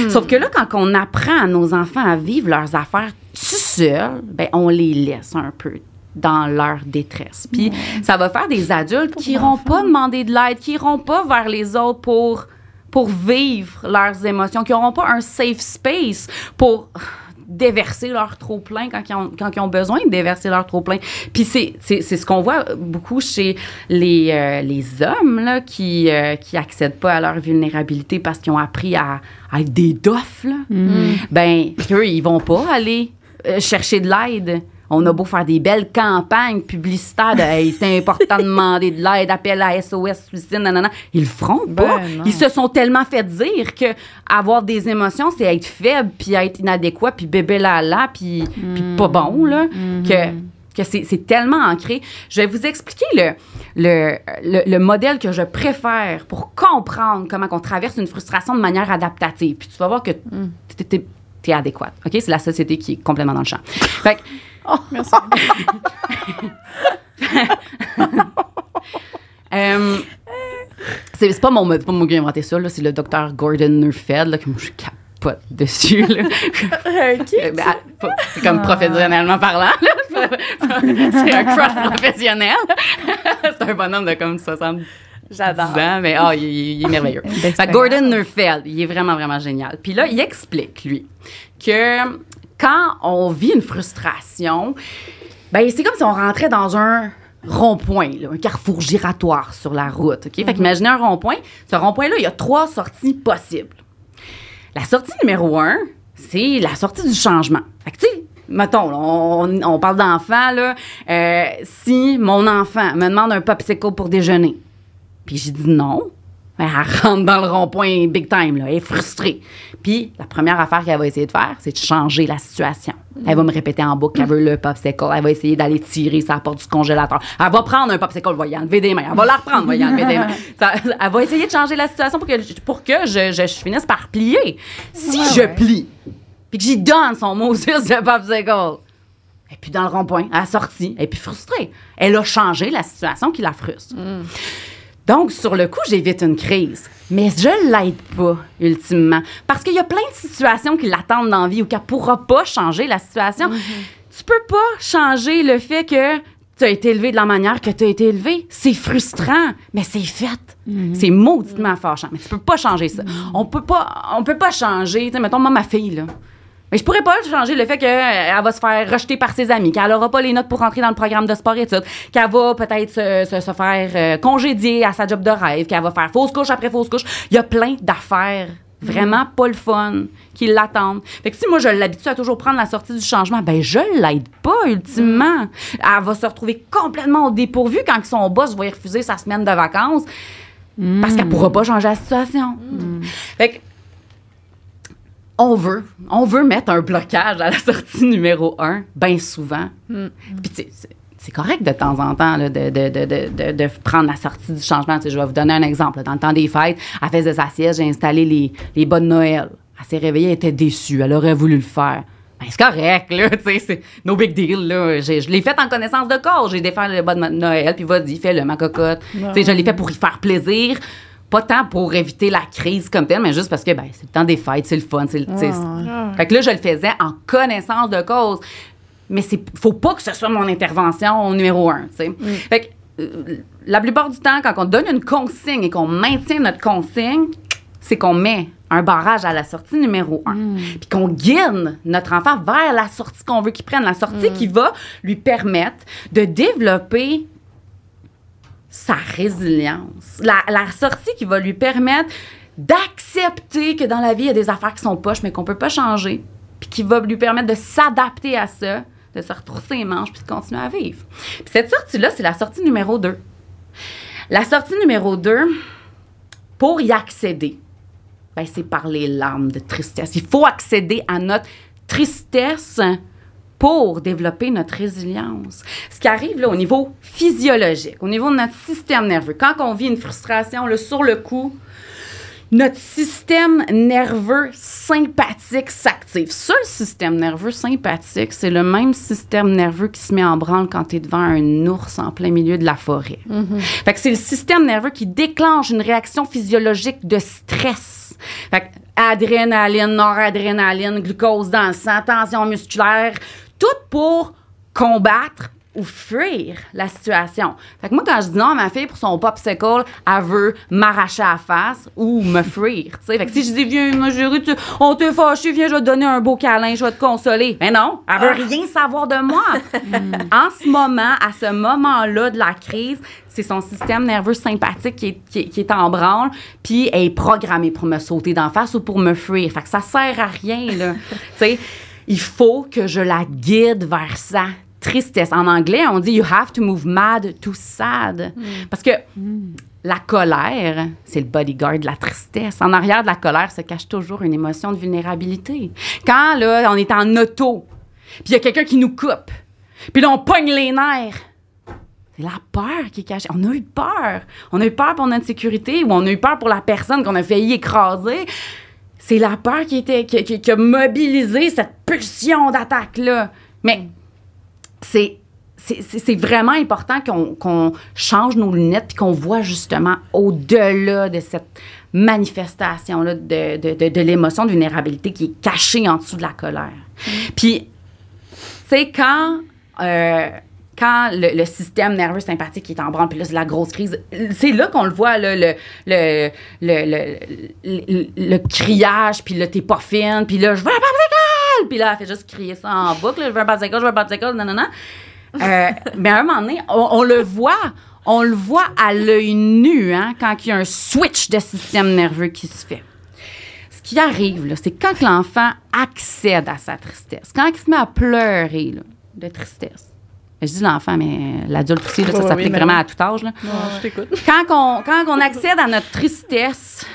Sauf que là, quand on apprend à nos enfants à vivre leurs affaires tout seuls, ben on les laisse un peu dans leur détresse. Puis ça va faire des adultes qui n'iront pas demander de l'aide, qui n'iront pas vers les autres pour pour vivre leurs émotions, qui n'auront pas un safe space pour déverser leur trop-plein quand, ils ont- quand ils ont besoin de déverser leur trop-plein. Puis c'est, c'est, c'est ce qu'on voit beaucoup chez les, euh, les hommes là, qui euh, qui accèdent pas à leur vulnérabilité parce qu'ils ont appris à, à être des doffs. Là. Ben, eux, ils vont pas aller euh, chercher de l'aide On a beau faire des belles campagnes publicitaires de hey, c'est important de demander de l'aide, appel à SOS, suicide, nanana. Ils le feront pas. Ben non. Ils se sont tellement fait dire que avoir des émotions, c'est être faible, puis être inadéquat, puis bébé là là, puis, puis pas bon, là, que, que c'est tellement ancré. Je vais vous expliquer le, le, le, le modèle que je préfère pour comprendre comment on traverse une frustration de manière adaptative. Puis tu vas voir que t'es- t'es t'es adéquate. OK? C'est la société qui est complètement dans le champ. Fait que, Merci. Euh, c'est pas mon pas moi qui ai inventé ça, là, c'est le docteur Gordon Neufeld, là, que moi je capote dessus. là. Euh, ben, ah, c'est comme professionnellement parlant. c'est un crush professionnel. c'est un bonhomme de comme 70 J'adore. ans, mais ah, il, est merveilleux. Fait que Gordon Neufeld, il est vraiment, vraiment génial. Puis là, il explique, lui, que quand on vit une frustration, ben c'est comme si on rentrait dans un rond-point, un carrefour giratoire sur la route. OK? Fait qu'imaginez un rond-point. Ce rond-point-là, il y a trois sorties possibles. La sortie numéro un, c'est la sortie du changement. Fait que, mettons, là, on, on parle d'enfant, là. euh, si mon enfant me demande un popsicle pour déjeuner, puis j'ai dit non, ben, elle rentre dans le rond-point big time, là. Elle est frustrée. Puis la première affaire qu'elle va essayer de faire, c'est de changer la situation. Elle va me répéter en boucle qu'elle veut le popsicle. Elle va essayer d'aller tirer sa porte du congélateur. Elle va prendre un popsicle, va y enlever des mains. Elle va la reprendre, va y enlever des mains. Ça- elle va essayer de changer la situation pour que, pour que je, je- je finisse par plier. Si Ouais, je ouais. plie, puis que j'y donne son Moses de popsicle, et puis dans le rond-point, elle a sorti, et puis frustrée. Elle a changé la situation qui la frustre. Donc, sur le coup, j'évite une crise. Mais je l'aide pas, ultimement. Parce qu'il y a plein de situations qui l'attendent dans la vie ou qu'elle pourra pas changer la situation. Tu peux pas changer le fait que tu as été élevé de la manière que tu as été élevé. C'est frustrant, mais c'est fait. C'est mauditement fâchant. Mais tu peux pas changer ça. On peut pas, on peut pas changer. Tu sais, mettons, moi, ma fille, là. Mais je pourrais pas changer le fait qu'elle va se faire rejeter par ses amis, qu'elle aura pas les notes pour rentrer dans le programme de sport études, qu'elle va peut-être se, se- se faire euh, congédier à sa job de rêve, qu'elle va faire fausse couche après fausse couche. Il y a plein d'affaires vraiment pas le fun qui l'attendent. Fait que si moi je l'habitue à toujours prendre la sortie du changement, ben je l'aide pas ultimement. Elle va se retrouver complètement au dépourvu quand son boss va y refuser sa semaine de vacances parce qu'elle pourra pas changer la situation. Fait que on veut, on veut mettre un blocage à la sortie numéro un, bien souvent. Puis tu sais, c'est- correct de temps en temps là, de, de, de, de, prendre la sortie du changement. Je vais vous donner un exemple. là. Dans le temps des fêtes, elle faisait sa sieste, j'ai installé les, les bas de Noël. Elle s'est réveillée, elle était déçue. Elle aurait voulu le faire. Ben, c'est correct, là, tu sais, c'est no big deal, là. Je l'ai fait en connaissance de cause. J'ai défait le bas de Noël, puis vas-y, fais-le, ma cocotte. Tu sais, je l'ai fait pour y faire plaisir. Pas tant pour éviter la crise comme telle, mais juste parce que, ben, c'est le temps des fêtes, c'est le fun, c'est le, sais, c'est- Fait que là, je le faisais en connaissance de cause. Mais c'est faut pas que ce soit mon intervention numéro un, sais. Fait que euh, la plupart du temps, quand on donne une consigne et qu'on maintient notre consigne, c'est qu'on met un barrage à la sortie numéro un. Puis qu'on guide notre enfant vers la sortie qu'on veut qu'il prenne, la sortie qui va lui permettre de développer sa résilience. La, sortie qui va lui permettre d'accepter que dans la vie, il y a des affaires qui sont poches, mais qu'on peut pas changer. Puis qui va lui permettre de s'adapter à ça, de se retrousser les manches, puis de continuer à vivre. Puis cette sortie-là, c'est la sortie numéro 2. La sortie numéro 2, pour y accéder, ben, c'est par les larmes de tristesse. Il faut accéder à notre tristesse pour développer notre résilience. Ce qui arrive là, au niveau physiologique, au niveau de notre système nerveux, quand on vit une frustration là, sur le coup, notre système nerveux sympathique s'active. Ça, le système nerveux sympathique, c'est le même système nerveux qui se met en branle quand tu es devant un ours en plein milieu de la forêt. Fait que c'est le système nerveux qui déclenche une réaction physiologique de stress. Fait que adrénaline, noradrénaline, glucose dans le sang, tension musculaire, tout pour combattre ou fuir la situation. Fait que moi, quand je dis non à ma fille pour son popsicle, elle veut m'arracher à la face ou me fuir. Fait que si je dis, viens, chérie, tu- on t'est fâché, viens, je vais te donner un beau câlin, je vais te consoler. Mais non, elle veut rien savoir de moi. en ce moment, à ce moment-là de la crise, c'est son système nerveux sympathique qui est, qui est- qui est en branle, puis elle est programmée pour me sauter d'en face ou pour me fuir. Fait que ça sert à rien, là. il faut que je la guide vers sa tristesse. En anglais, on dit you have to move mad to sad. Parce que la colère, c'est le bodyguard de la tristesse. En arrière de la colère se cache toujours une émotion de vulnérabilité. Quand là, on est en auto, puis il y a quelqu'un qui nous coupe, puis là, on pogne les nerfs. C'est la peur qui est cachée. On a eu peur. On a eu peur pour notre sécurité ou on a eu peur pour la personne qu'on a failli écraser. C'est la peur qui, était, qui, qui- qui a mobilisé cette pulsion d'attaque-là. Mais c'est. C'est vraiment important qu'on qu'on change nos lunettes puis qu'on voit justement au-delà de cette manifestation-là de, de, de, de l'émotion de vulnérabilité qui est cachée en dessous de la colère. Puis, tu sais, quand, euh, quand le, système nerveux sympathique est en branle, puis là, c'est la grosse crise, c'est là qu'on le voit, là, le, le, le, criage, puis là, t'es pas fine, puis là, je veux un popsicle! Puis là, elle fait juste crier ça en boucle, je veux un popsicle, je veux un popsicle, non, non, non. Mais à un moment donné, on, le voit, on le voit à l'œil nu, hein, quand il y a un switch de système nerveux qui se fait. Ce qui arrive, c'est quand l'enfant accède à sa tristesse, quand il se met à pleurer là, de tristesse. Je dis l'enfant, mais l'adulte aussi, là, ça s'applique vraiment à tout âge. Là. je t'écoute. Quand, on, quand on accède à notre tristesse,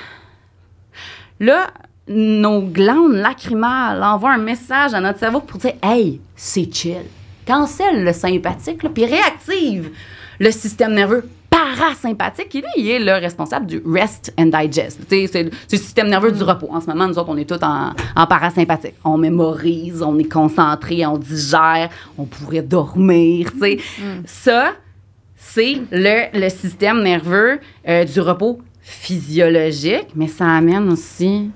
là, nos glandes lacrymales envoient un message à notre cerveau pour dire Hey, c'est chill. Cancelle le sympathique, puis réactive le système nerveux parasympathique, qui lui, il est le responsable du rest and digest. C'est le système nerveux du repos. En ce moment, nous autres, on est tous en, en parasympathique. On mémorise, on est concentré, on digère, on pourrait dormir. sais. Ça, c'est le, le système nerveux euh, du repos physiologique, mais ça amène aussi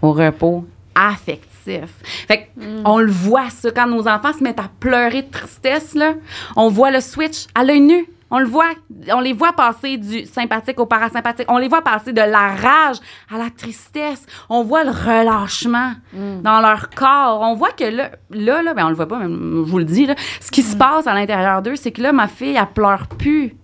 au repos affectif. Fait que on le voit, ça, quand nos enfants se mettent à pleurer de tristesse, là, on voit le switch à l'œil nu. On le voit, on les voit passer du sympathique au parasympathique. On les voit passer de la rage à la tristesse. On voit le relâchement dans leur corps. On voit que là, là, là ben on le voit pas, mais je vous le dis, là, ce qui se passe à l'intérieur d'eux, c'est que là, ma fille, elle pleure plus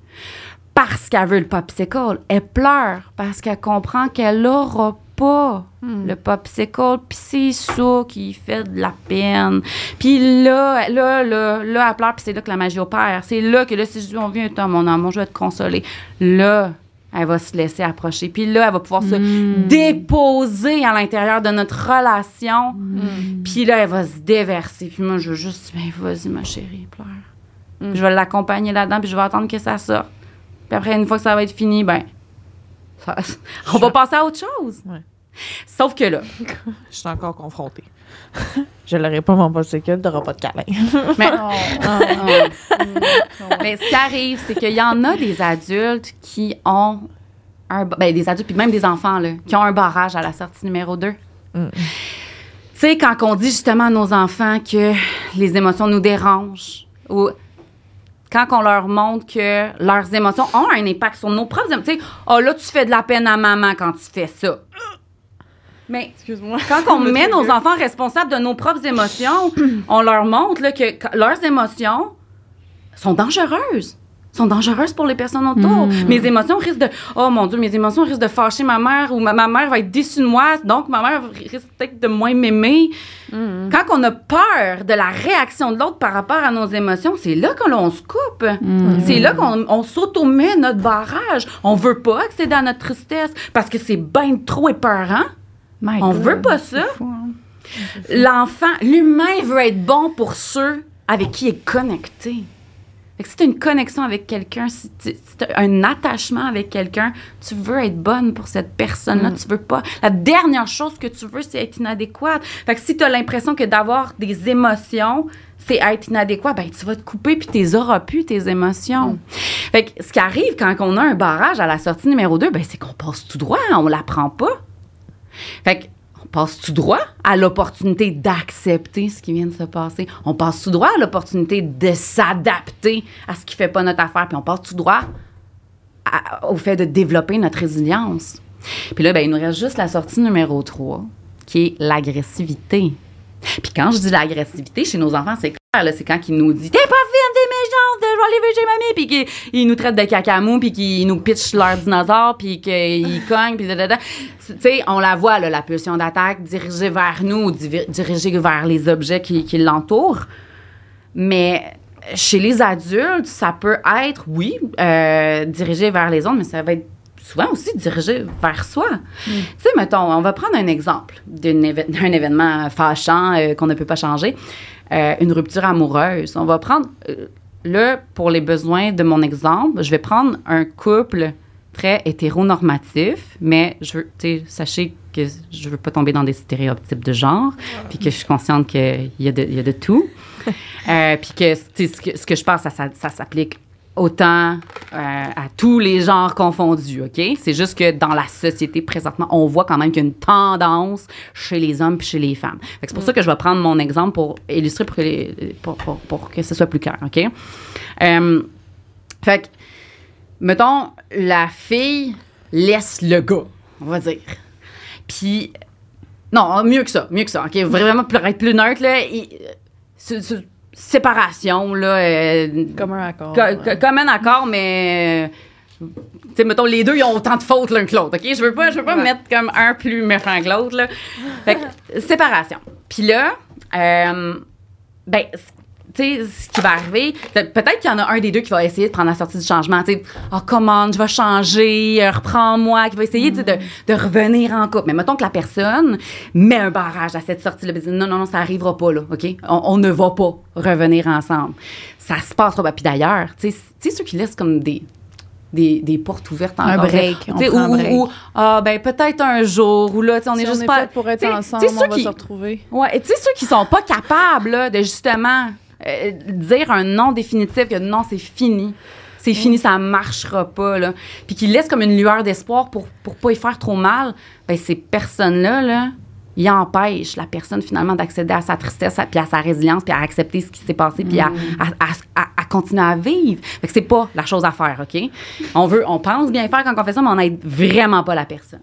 parce qu'elle veut le popsicle. Elle pleure parce qu'elle comprend qu'elle n'aura pas le popsicle, puis c'est ça qui fait de la peine. Puis là, là, là, là, elle pleure, puis c'est là que la magie opère. C'est là que là, si je dis, on vient, toi, mon amour, je vais te consoler. Là, elle va se laisser approcher. Puis là, elle va pouvoir se déposer à l'intérieur de notre relation. Puis là, elle va se déverser. Puis moi, je veux juste, ben, vas-y, ma chérie, pleure. Je vais l'accompagner là-dedans, puis je vais attendre que ça sorte. Puis après, une fois que ça va être fini, ben, on va passer à autre chose. Ouais. Sauf que là, Je suis encore confrontée. je l'aurai pas mon popsicle, t'auras pas de câlin. mais, Oh. mais ce qui arrive, c'est qu'il y en a des adultes qui ont un, ben, des adultes, puis même des enfants, là, qui ont un barrage à la sortie numéro 2. Mm. Tu sais, quand on dit justement à nos enfants que les émotions nous dérangent, ou quand on leur montre que leurs émotions ont un impact sur nos propres émotions, tu sais, oh là, tu fais de la peine à maman quand tu fais ça. Mais quand on met nos enfants responsables de nos propres émotions, on leur montre là, que leurs émotions sont dangereuses. Sont dangereuses pour les personnes autour. Mes émotions risquent de. Oh mon Dieu, mes émotions risquent de fâcher ma mère ou ma, ma mère va être déçue de moi, donc ma mère risque peut-être de moins m'aimer. Quand on a peur de la réaction de l'autre par rapport à nos émotions, c'est là que l'on se coupe. C'est là qu'on on s'auto-met notre barrage. On veut pas accéder à notre tristesse parce que c'est bien trop épeurant. My On God. veut pas ça. L'enfant, l'humain veut être bon pour ceux avec qui il est connecté. Fait que si tu as une connexion avec quelqu'un, si tu as un attachement avec quelqu'un, tu veux être bonne pour cette personne-là. Tu veux pas. La dernière chose que tu veux, c'est être inadéquate. Fait que si tu as l'impression que d'avoir des émotions, c'est être inadéquat, ben tu vas te couper puis tu auras plus tes émotions. Fait que ce qui arrive quand on a un barrage à la sortie numéro 2, ben c'est qu'on passe tout droit, on l'apprend pas. Fait que on passe tout droit à l'opportunité d'accepter ce qui vient de se passer? On passe tout droit à l'opportunité de s'adapter à ce qui fait pas notre affaire? Puis on passe tout droit au fait de développer notre résilience? Puis là, ben, il nous reste juste la sortie numéro 3, qui est l'agressivité. Puis quand je dis l'agressivité chez nos enfants, c'est clair, c'est quand ils nous disent T'es pas fine, vivre chez mamie, puis qu'ils ils nous traitent de cacamou, puis qu'ils nous pitchent leur dinosaure, puis qu'ils cognent, puis. Tu sais, on la voit, là, la pulsion d'attaque dirigée vers nous dirigée vers les objets qui, qui l'entourent. Mais chez les adultes, ça peut être, oui, euh, dirigé vers les autres, mais ça va être souvent aussi dirigé vers soi. Tu sais, mettons, on va prendre un exemple d'un éve- événement fâchant euh, qu'on ne peut pas changer, Euh, une rupture amoureuse. On va prendre, là, pour les besoins de mon exemple, je vais prendre un couple très hétéronormatif, mais je veux, sachez que je veux pas tomber dans des stéréotypes de genre, puis que je suis consciente qu'il y, a de- il y a de tout. Euh, puis que, ce que, ce que je pense, ça, ça, ça s'applique autant euh, à tous les genres confondus, OK? C'est juste que dans la société, présentement, on voit quand même qu'il y a une tendance chez les hommes puis chez les femmes. C'est pour ça que je vais prendre mon exemple pour illustrer, pour que, les- pour, pour- pour que ce soit plus clair, OK? Euh, fait que, mettons, la fille laisse le gars, on va dire. Puis, non, mieux que ça, mieux que ça, OK? Vraiment, pour être plus neutre, là, il- c'est- séparation, là, euh, Comme un accord. Co- ouais. co- comme un accord, mais. euh, Tu sais, mettons, les deux, ils ont autant de fautes l'un que l'autre, OK? Je veux pas, je veux pas me mettre comme un plus méchant que l'autre, là. Fait que, séparation. Puis là, euh, ben, c- tu sais, ce qui va arriver, pe- peut-être qu'il y en a un des deux qui va essayer de prendre la sortie du changement, tu sais, oh, comment, je vais changer, euh, reprends-moi, qui va essayer, de, de revenir en couple. Mais mettons que la personne met un barrage à cette sortie-là, dit, non, non, non, ça arrivera pas, là, OK? On, on ne va pas revenir ensemble. Ça se passe pas. Puis d'ailleurs, tu sais, ceux qui laissent comme des, des, des portes ouvertes Un encore. break, on prend un ou, break. ou, ah, ben, peut-être un jour, ou là, tu sais, on Si est juste est pas. fait pour être tu sais, ensemble, tu sais, on ceux va qui- se retrouver. Ouais, et tu sais, ceux qui sont pas capables là, de justement euh, dire un non définitif, que non, c'est fini. C'est fini, ça marchera pas, là. Puis qui laissent comme une lueur d'espoir pour, pour pas y faire trop mal, ben ces personnes-là, là, ils empêchent la personne finalement d'accéder à sa tristesse, à- puis à sa résilience, puis à accepter ce qui s'est passé, puis à, à, à- à- à continuer à vivre. Fait que c'est pas la chose à faire, OK? On veut, on pense bien faire quand on fait ça, mais on n'aide vraiment pas la personne.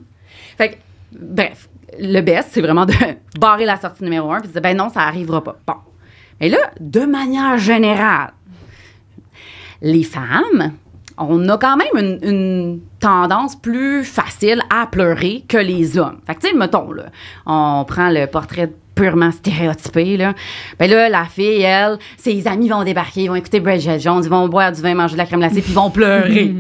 Fait que, bref, le best, c'est vraiment de barrer la sortie numéro un puis de dire, ben non, ça arrivera pas. Bon. Mais là, de manière générale, les femmes, on a quand même une tendance plus facile à pleurer que les hommes. Fait que, tu sais, mettons, là, on prend le portrait purement stéréotypé, là. Ben là, la fille, elle, ses amis vont débarquer, ils vont écouter Bridget Jones, ils vont boire du vin, manger de la crème glacée, puis ils vont pleurer.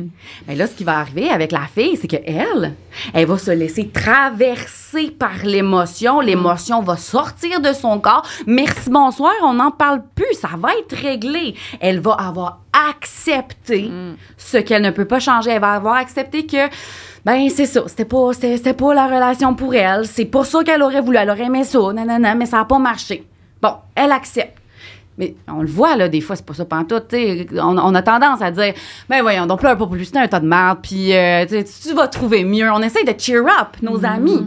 Mais là, ce qui va arriver avec la fille, c'est qu'elle, elle va se laisser traverser par l'émotion. L'émotion va sortir de son corps. Merci, bonsoir, on n'en parle plus, ça va être réglé. Elle va avoir accepté ce qu'elle ne peut pas changer. Elle va avoir accepté que, ben, c'est ça, c'était pas, c'était, c'était pas la relation pour elle. C'est pas ça qu'elle aurait voulu. Elle aurait aimé ça, nanana, mais ça n'a pas marché. Bon, elle accepte. Mais on le voit, là, des fois, c'est pas ça pantoute. On, on a tendance à dire, ben voyons, donc pleure pas pour lui, c'est un tas de merde, puis euh, tu, vas trouver mieux. On essaye de cheer up nos amis.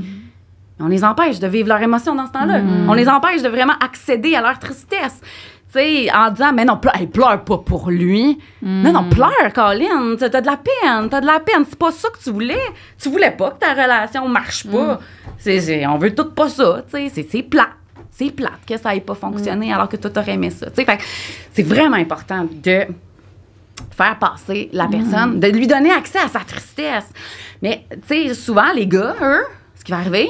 On les empêche de vivre leurs émotions dans ce temps-là. On les empêche de vraiment accéder à leur tristesse. Sais, en disant, mais non, pleure, hey, pleure pas pour lui. Non, non, pleure, Colin. T'as de la peine, t'as de la peine. C'est pas ça que tu voulais. Tu voulais pas que ta relation marche pas. C'est- c'est- on veut tout pas ça, tu sais. C'est- C'est plate. C'est plate que ça ait pas fonctionné alors que toi, t'aurais aimé ça. Tu sais, fait que c'est vraiment important de faire passer la personne, de lui donner accès à sa tristesse. Mais, tu sais, souvent, les gars, eux, ce qui va arriver,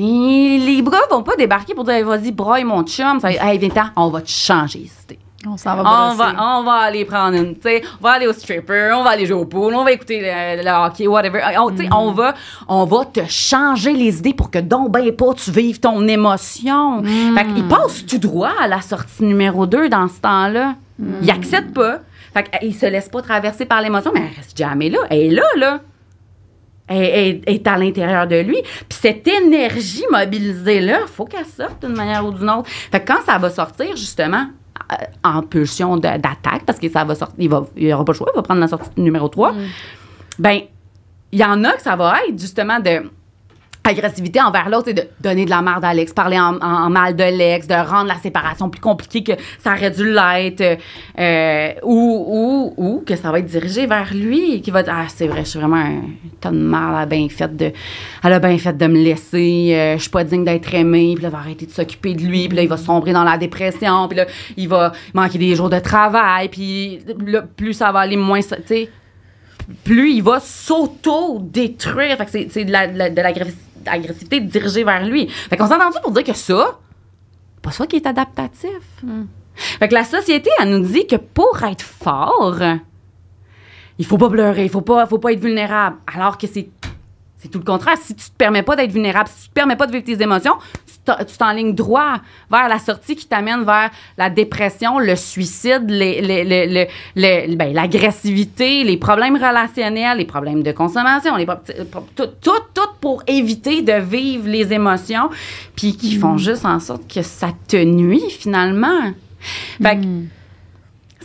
les bras vont pas débarquer pour dire, Hey, vas-y, broye mon chum. Ça, hey, viens on va te changer les idées. On s'en va On brosser. va, on va aller prendre une, tu sais, on va aller au stripper, on va aller jouer au pool, on va écouter le, le hockey, whatever. On, on va, on va te changer les idées pour que donc ben pas tu vives ton émotion. Fait qu'il passe tout droit à la sortie numéro 2 dans ce temps-là. Il accepte pas. Fait qu'il se laisse pas traverser par l'émotion, mais elle reste jamais là. Elle est là, là. Est à l'intérieur de lui. Puis cette énergie mobilisée-là, il faut qu'elle sorte d'une manière ou d'une autre. Fait que quand ça va sortir, justement, euh, en pulsion d'attaque, parce que ça va sortir, il va, il aura pas le choix, il va prendre la sortie numéro 3, ben, il y en a que ça va être justement de agressivité envers l'autre et de donner de la merde à l'ex, parler en, en- mal de l'ex, de rendre la séparation plus compliquée que ça aurait dû l'être, euh, ou, ou, ou que ça va être dirigé vers lui, qui va dire, ah, c'est vrai, je suis vraiment un tas de mal, a bien fait de, elle a bien fait de me laisser, euh, je suis pas digne d'être aimée, puis là, il va arrêter de s'occuper de lui, puis là, il va sombrer dans la dépression, puis là, il va manquer des jours de travail, puis là, plus ça va aller, moins ça, tu sais, plus il va s'auto-détruire. Fait que c'est, c'est de, la, de agressivité dirigée vers lui. Fait qu'on s'entend pour dire que ça, pas ça qui est adaptatif. Fait que la société, elle nous dit que pour être fort, il faut pas pleurer, il faut pas, faut pas être vulnérable. Alors que c'est c'est tout le contraire. Si tu te permets pas d'être vulnérable, si tu te permets pas de vivre tes émotions, tu t'en- tu t'enlignes droit vers la sortie qui t'amène vers la dépression, le suicide, les, les- les- les- ben, l'agressivité, les problèmes relationnels, les problèmes de consommation, les, tout, tout, tout pour éviter de vivre les émotions, puis qui font juste en sorte que ça te nuit finalement. Fait que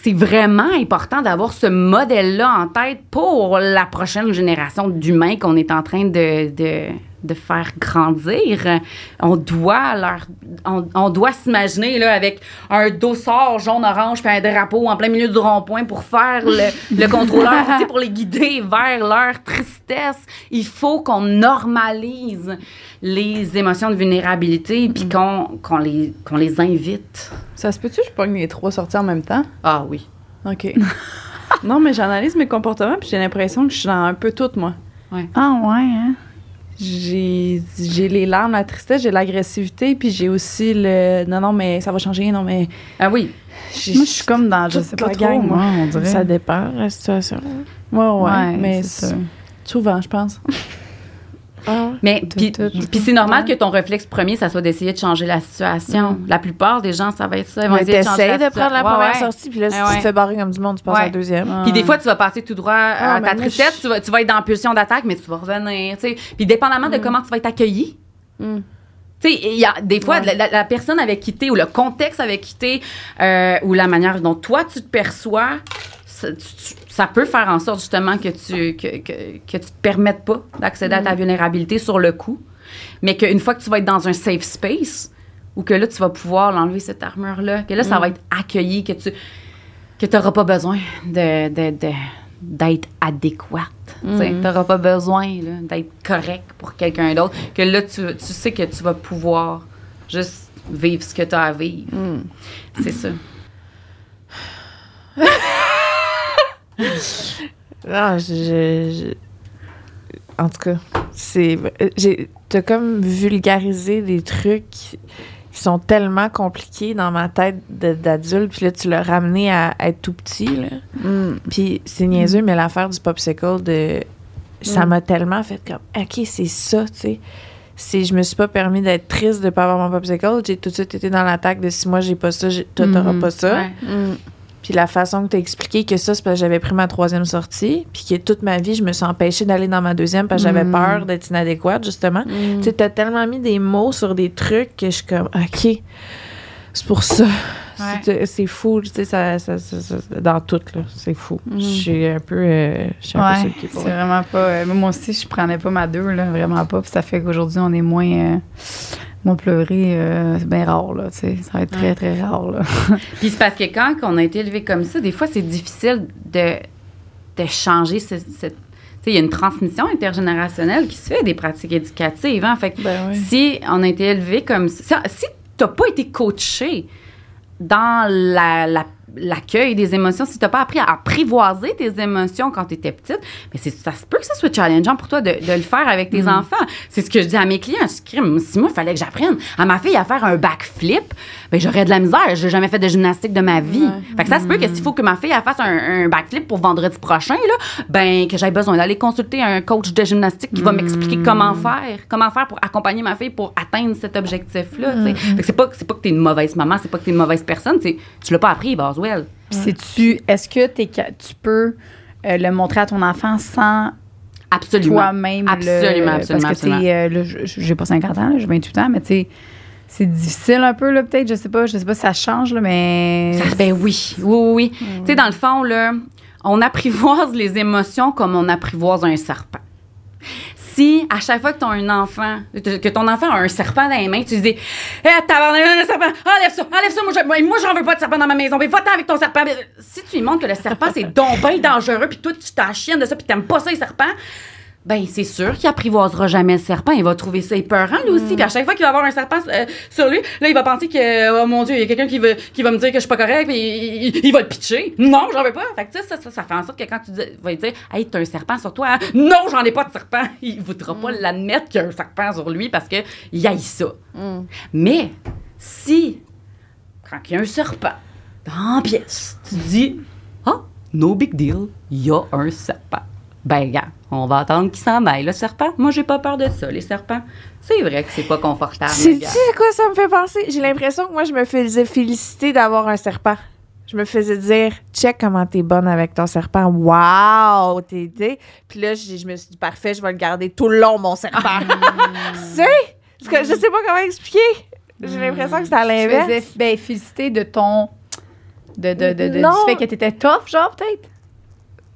c'est vraiment important d'avoir ce modèle-là en tête pour la prochaine génération d'humains qu'on est en train de, de faire grandir. On doit leur, on, on doit s'imaginer là avec un dossard jaune-orange puis un drapeau en plein milieu du rond-point pour faire le, le contrôleur, tu sais, pour les guider vers leur tristesse. Il faut qu'on normalise les émotions de vulnérabilité puis qu'on qu'on les, qu'on les invite. Ça se peut-tu que je pogne les trois sorties en même temps? Ah oui. OK. non, mais j'analyse mes comportements puis j'ai l'impression que je suis dans un peu tout, moi. Ah, ouais, hein? J'ai j'ai les larmes, la tristesse, j'ai l'agressivité, puis j'ai aussi le non, non, mais ça va changer, non, mais. Ah oui. Moi, je suis comme dans, je sais pas gang, moi, on dirait. Ça dépend, la situation. Ouais, ouais, Ouais, mais souvent, je pense. Ah. Mais puis, c'est normal que ton réflexe premier, ça soit d'essayer de changer la situation. La plupart des gens, ça va être ça. Ils vont essayer de changer t'essayes la de prendre la première Ouais, sortie, puis là, si Ouais, tu te fais barrer comme du monde, tu passes à la deuxième. Puis des fois, tu vas passer tout droit à Ah, mais ta tristesse, je- tu, vas, tu vas être dans pulsion d'attaque, mais tu vas revenir. Puis dépendamment de comment tu vas être accueilli. Mm. Tu sais, il y a des fois, Ouais. la, la- la personne avec qui t'es ou le contexte avec qui t'es euh, ou la manière dont toi tu te perçois, ça, tu- tu- ça peut faire en sorte justement que tu que, que, que tu te permettes pas d'accéder à ta vulnérabilité sur le coup, mais qu'une fois que tu vas être dans un safe space ou que là tu vas pouvoir l'enlever cette armure là, que là ça va être accueilli, que tu que t'auras pas besoin de, de, de- d'être adéquate. Tu n'auras pas besoin là, d'être correct pour quelqu'un d'autre. Que là, tu, tu sais que tu vas pouvoir juste vivre ce que tu as à vivre. C'est ça. Ah, je, je- En tout cas, c'est. T'as comme vulgarisé des trucs qui sont tellement compliqués dans ma tête d'adulte, puis là, tu l'as ramené à être tout petit, là. Mm. Puis c'est niaiseux, mais l'affaire du popsicle, de... ça Mm. m'a tellement fait comme, OK, c'est ça, tu sais. C'est, je me suis pas permis d'être triste de pas avoir mon popsicle. J'ai tout de suite été dans l'attaque de si moi j'ai pas ça, toi t'auras Mhm. pas ça. Ouais. Mm. Puis la façon que tu as expliqué que ça, c'est parce que j'avais pris ma troisième sortie, puis que toute ma vie, je me suis empêchée d'aller dans ma deuxième parce que j'avais Mm. peur d'être inadéquate, justement. Tu sais, t'as tellement mis des mots sur des trucs que je suis comme, OK, c'est pour ça. C'est- C'est fou, tu sais, ça, ça- ça- ça- dans tout, là. C'est fou. Je suis un peu. euh, je suis un peu Ouais, c'est vraiment pas. euh, moi aussi, je prenais pas ma deux, là, vraiment pas. Puis ça fait qu'aujourd'hui, on est moins. euh, moins pleuré, euh, c'est bien rare, là, tu sais. Ça va être très, Ouais. très rare, là. Puis c'est parce que quand on a été élevé comme ça, des fois, c'est difficile de, de changer ce- cette. Tu sais, il y a une transmission intergénérationnelle qui se fait des pratiques éducatives. Hein? Fait que Ben oui. si on a été élevé comme ça, si tu n'as pas été coaché dans la- la- l'accueil des émotions, si tu n'as pas appris à apprivoiser tes émotions quand tu étais petite, mais ça se peut que ça soit challengeant pour toi de, de le faire avec tes enfants. C'est ce que je dis à mes clients. Je Crime, si moi, il fallait que j'apprenne à ma fille à faire un backflip, ben, j'aurais de la misère. Je n'ai jamais fait de gymnastique de ma vie. Fait que ça se peut que s'il faut que ma fille elle fasse un, un backflip pour vendredi prochain, là, ben, que j'aille besoin d'aller consulter un coach de gymnastique qui va m'expliquer comment faire, comment faire pour accompagner ma fille pour atteindre cet objectif-là. c'est pas, pas que tu es une mauvaise maman, c'est pas que tu es une mauvaise personne, c'est tu l'as pas appris, Puis sais-tu, est-ce que tu peux euh, le montrer à ton enfant sans Absolument. toi-même le- Absolument, absolument, Parce que, tu sais, euh, j'ai pas 50 ans, j'ai 28 ans, mais tu sais, c'est difficile un peu, là, peut-être, je sais pas, je sais pas si ça change, là, mais... Ça- ben oui, oui, oui. oui. Tu sais, dans le fond, là, on apprivoise les émotions comme on apprivoise un serpent. À chaque fois que tu as un enfant, que ton enfant a un serpent dans les mains, tu dis Hé, t'as un serpent, enlève ça, enlève ça, moi, je- moi, j'en veux pas de serpent dans ma maison, mais va-t'en avec ton serpent. Si tu lui montres que le serpent, c'est donc bien dangereux, puis toi, tu t'achines de ça, puis t'aimes pas ça, les serpents, ben c'est sûr qu'il apprivoisera jamais le serpent. Il va trouver ça épeurant, lui aussi. Puis à chaque fois qu'il va avoir un serpent euh, sur lui, là, il va penser que, oh mon Dieu, il y a quelqu'un qui, veut, qui va me dire que je suis pas correct, puis il, il- il va le pitcher. Non, j'en veux pas. Fait que ça, ça, ça fait en sorte que quand tu dis, vas lui dire, hey, t'as un serpent sur toi, hein? non, j'en ai pas de serpent. Il voudra pas l'admettre qu'il y a un serpent sur lui parce que il haït ça. Mais si, quand il y a un serpent, dans la pièce, tu dis, ah, no big deal, il y a un serpent. Ben, gars, on va attendre qu'il s'en aille, le serpent. Moi, j'ai pas peur de ça, les serpents. C'est vrai que c'est pas confortable. Sais quoi ça me fait penser? J'ai l'impression que moi, je me faisais féliciter d'avoir un serpent. Je me faisais dire, check comment t'es bonne avec ton serpent. Wow, t'es. Puis là, je me suis dit, parfait, je vais le garder tout le long, mon serpent. tu sais? Parce que je sais pas comment expliquer. J'ai l'impression que c'est à l'inverse. faisais ben, féliciter de ton. De, de, de, de- Non. du fait que t'étais tough, genre, peut-être?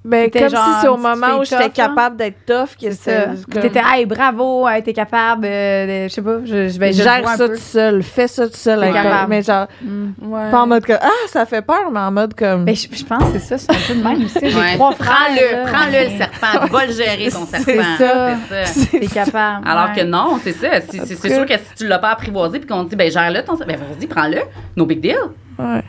Ben, comme genre si c'est au moment où j'étais capable d'être tough que C'est comme- T'étais, hey, bravo, hey, t'es capable, euh, de- je sais pas, je, je le Gère ça tout seul, fais ça tout seul. Capable. Mais genre, Mm. Ouais. pas en mode comme, ah, ça fait peur, mais en mode comme. Ben, je, je pense que c'est ça, c'est un peu de même aussi. J'ai Ouais. trois frères. Prends-le, prends-le, le serpent. Va le gérer, ton C'est serpent. ça. C'est ça. T'es capable. Alors ouais. que non, c'est ça. C'est, sûr que si tu l'as pas apprivoisé puis qu'on te dit, ben gère-le ton serpent, ben vas-y, prends-le. No big deal. Ouais.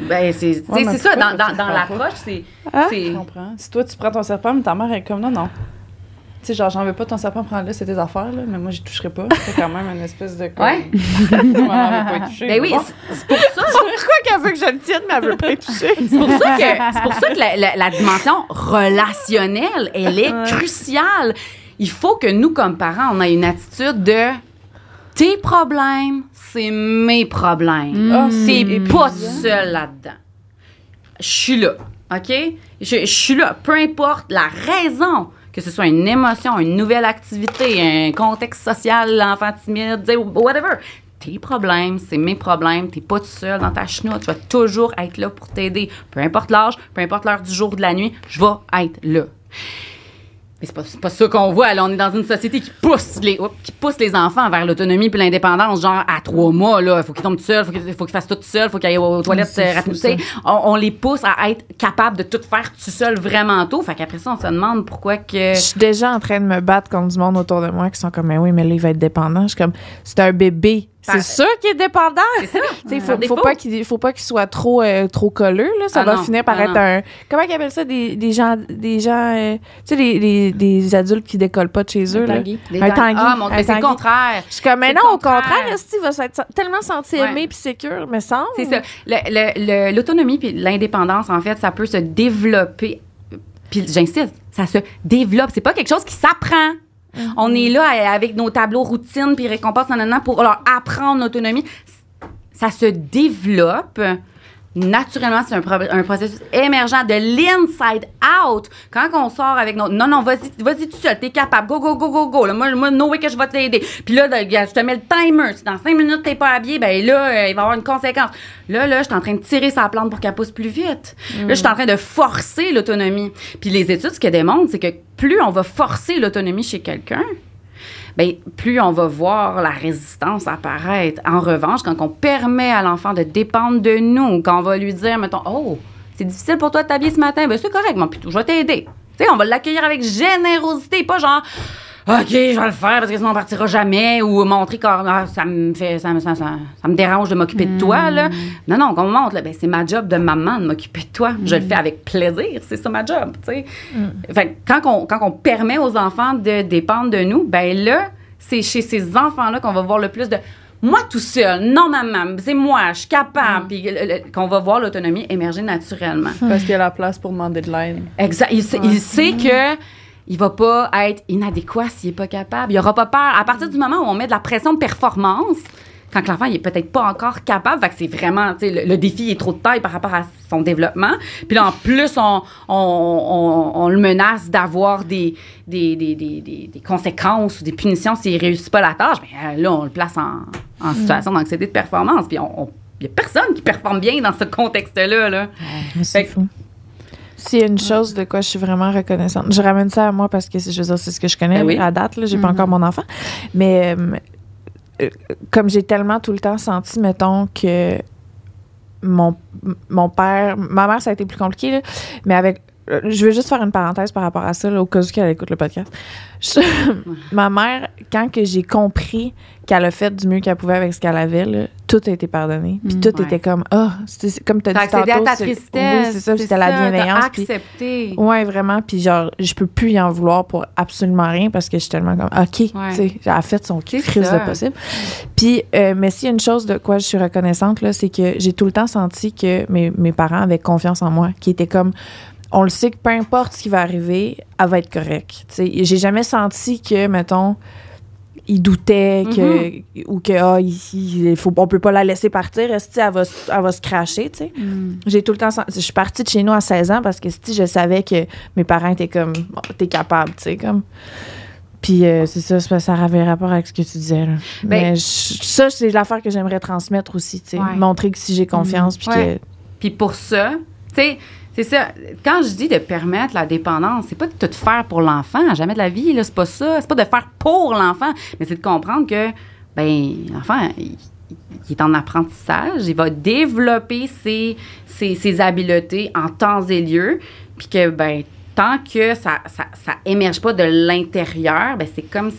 Ben c'est, tu sais, Ouais, ça. Dans, dans, dans l'approche, c'est. Ah. c'est- Je comprends. Si toi, tu prends ton serpent, mais ta mère est comme non, non. Tu sais, genre, j'en veux pas ton serpent, prends-le, c'est tes affaires, là, mais moi, j'y toucherai pas. C'est quand même une espèce de. comme- Ouais. Maman veut pas y toucher. Ben oui, bon. c'est, c'est pour ça. Pourquoi qu'elle veut que je le tienne, mais elle veut pas y toucher? C'est pour ça que, c'est pour ça que la, la- la dimension relationnelle, elle est cruciale. Il faut que nous, comme parents, on ait une attitude de tes problèmes, c'est mes problèmes. T'es c'est pas seul là-dedans. Je suis là, OK? Je, suis là. Peu importe la raison, que ce soit une émotion, une nouvelle activité, un contexte social, l'enfant timide, tu whatever. Tes problèmes, c'est mes problèmes. T'es pas tout seul dans ta chenoute. Je vais toujours être là pour t'aider. Peu importe l'âge, peu importe l'heure du jour ou de la nuit, je vais être là. Mais c'est pas, pas ça qu'on voit. Là, on est dans une société qui pousse les, oups, qui pousse les enfants vers l'autonomie puis l'indépendance. Genre, à trois mois, là, il faut qu'ils tombent tout seuls, faut qu'ils faut qu'ils fassent tout seuls, faut qu'ils aillent aux toilettes euh, rapidement. On, on les pousse à être capables de tout faire tout seul vraiment tôt. Fait qu'après ça, on se demande pourquoi que... Je suis déjà en train de me battre contre du monde autour de moi qui sont comme, mais oui, mais là, il va être dépendant. Je suis comme, c'est un bébé. C'est sûr qu'il est dépendant. Il faut, faut pas qu'il faut pas qu'il soit trop euh, trop colleux là, ça Ah va non, finir par ah être non. un comment ils appellent ça? Des, des gens des gens euh, tu sais les, les- des adultes qui décollent pas de chez eux là. Un tanguy, Ah, mon c'est le contraire. Je suis comme mais non au contraire. Esti va s'être tellement senti Ouais. aimé puis sécure mais sans. C'est ça. Le- le- le- L'autonomie puis l'indépendance, en fait, ça peut se développer. Puis j'insiste, ça se développe. C'est pas quelque chose qui s'apprend. On est là avec nos tableaux routines puis récompenses nanana, pour leur apprendre l'autonomie. Ça se développe. Naturellement, c'est un, pro- un processus émergent de l'inside out. Quand on sort avec notre. Non, non, vas-y, vas-y tout seul, t'es capable. Go, go, go, go, go. Là, moi, moi, no way que je vais t'aider. Puis là, je te mets le timer. Si dans cinq minutes, t'es pas habillé, ben là, euh, il va y avoir une conséquence. Là, là, je suis en train de tirer sa plante pour qu'elle pousse plus vite. Là, je suis en train de forcer l'autonomie. Puis les études, ce qu'elles démontrent, c'est que plus on va forcer l'autonomie chez quelqu'un, ben, plus on va voir la résistance apparaître. En revanche, quand on permet à l'enfant de dépendre de nous, quand on va lui dire, mettons, oh, c'est difficile pour toi de t'habiller ce matin, ben c'est correct, mon pitou, je vais t'aider. Tu sais, on va l'accueillir avec générosité, pas genre, OK, je vais le faire parce que sinon on partira jamais, ou montrer que ah, ça me fait, ça, me- ça, ça- ça me dérange de m'occuper de toi, là. Non, non, qu'on montre, là, ben, c'est ma job de maman de m'occuper de toi. Je le fais avec plaisir, c'est ça ma job, tu sais. Fait que quand on, quand on permet aux enfants de dépendre de nous, ben là, c'est chez ces enfants-là qu'on va voir le plus de moi tout seul, non maman, c'est moi, je suis capable, puis le- le- qu'on va voir l'autonomie émerger naturellement. Parce qu'il y a la place pour demander de l'aide. Exact. Il, il sait que il va pas être inadéquat s'il est pas capable. Il aura pas peur. À partir du moment où on met de la pression de performance, quand l'enfant il est peut-être pas encore capable, fait que c'est vraiment, tu sais, le, le défi est trop de taille par rapport à son développement. Puis là, en plus, on, on, on- on le menace d'avoir des, des, des, des, des- conséquences ou des punitions s'il réussit pas la tâche. Mais là, on le place en, en situation d'anxiété de performance. Puis on, on- il y a personne qui performe bien dans ce contexte-là. Là. C'est fou. S'il y a une chose de quoi je suis vraiment reconnaissante, je ramène ça à moi parce que c'est- je veux dire, c'est ce que je connais Ben oui. à date. Là, j'ai pas encore mon enfant. Mais euh, euh, comme j'ai tellement tout le temps senti, mettons, que mon, mon père, ma mère, ça a été plus compliqué, là, mais avec je vais juste faire une parenthèse par rapport à ça, là, au cas où qu'elle écoute le podcast. Je- ma mère, quand que j'ai compris qu'elle a fait du mieux qu'elle pouvait avec ce qu'elle avait, là, tout a été pardonné. Puis Mm, tout ouais. était comme, ah, c'est comme tu as dit tantôt. ta c'est- tristesse. Oui, c'est ça, c'était la bienveillance. accepté. Ouais, vraiment. Puis genre, je peux plus y en vouloir pour absolument rien parce que je suis tellement comme, OK, tu sais, elle a fait son crise de possible. Puis, euh, mais s'il y a une chose de quoi je suis reconnaissante, là, c'est que j'ai tout le temps senti que mes, mes parents avaient confiance en moi, qui étaient comme, on le sait que peu importe ce qui va arriver, elle va être correcte. J'ai jamais senti que, mettons, ils doutaient que, ou que, ah, il, il faut, on peut pas la laisser partir, que elle va, se- elle va se cracher, tu sais? Mm. J'ai tout le temps senti- Je suis partie de chez nous à 16 ans parce que si je savais que mes parents étaient comme Bon, t'es capable, tu sais comme. Puis euh, c'est ça, que ça avait rapport avec ce que tu disais. là. Ben- Mais je- ça, c'est l'affaire que j'aimerais transmettre aussi, tu sais. Ouais. Montrer que si j'ai confiance, puis Ouais. Puis pour ça, tu sais, c'est ça. Quand je dis de permettre la dépendance, c'est pas de tout faire pour l'enfant, jamais de la vie, là, c'est pas ça. C'est pas de faire pour l'enfant, mais c'est de comprendre que, ben, l'enfant, il, il est en apprentissage, il va développer ses, ses, ses habiletés en temps et lieu, puis que, ben, tant que ça, ça, ça émerge pas de l'intérieur, ben, c'est comme si-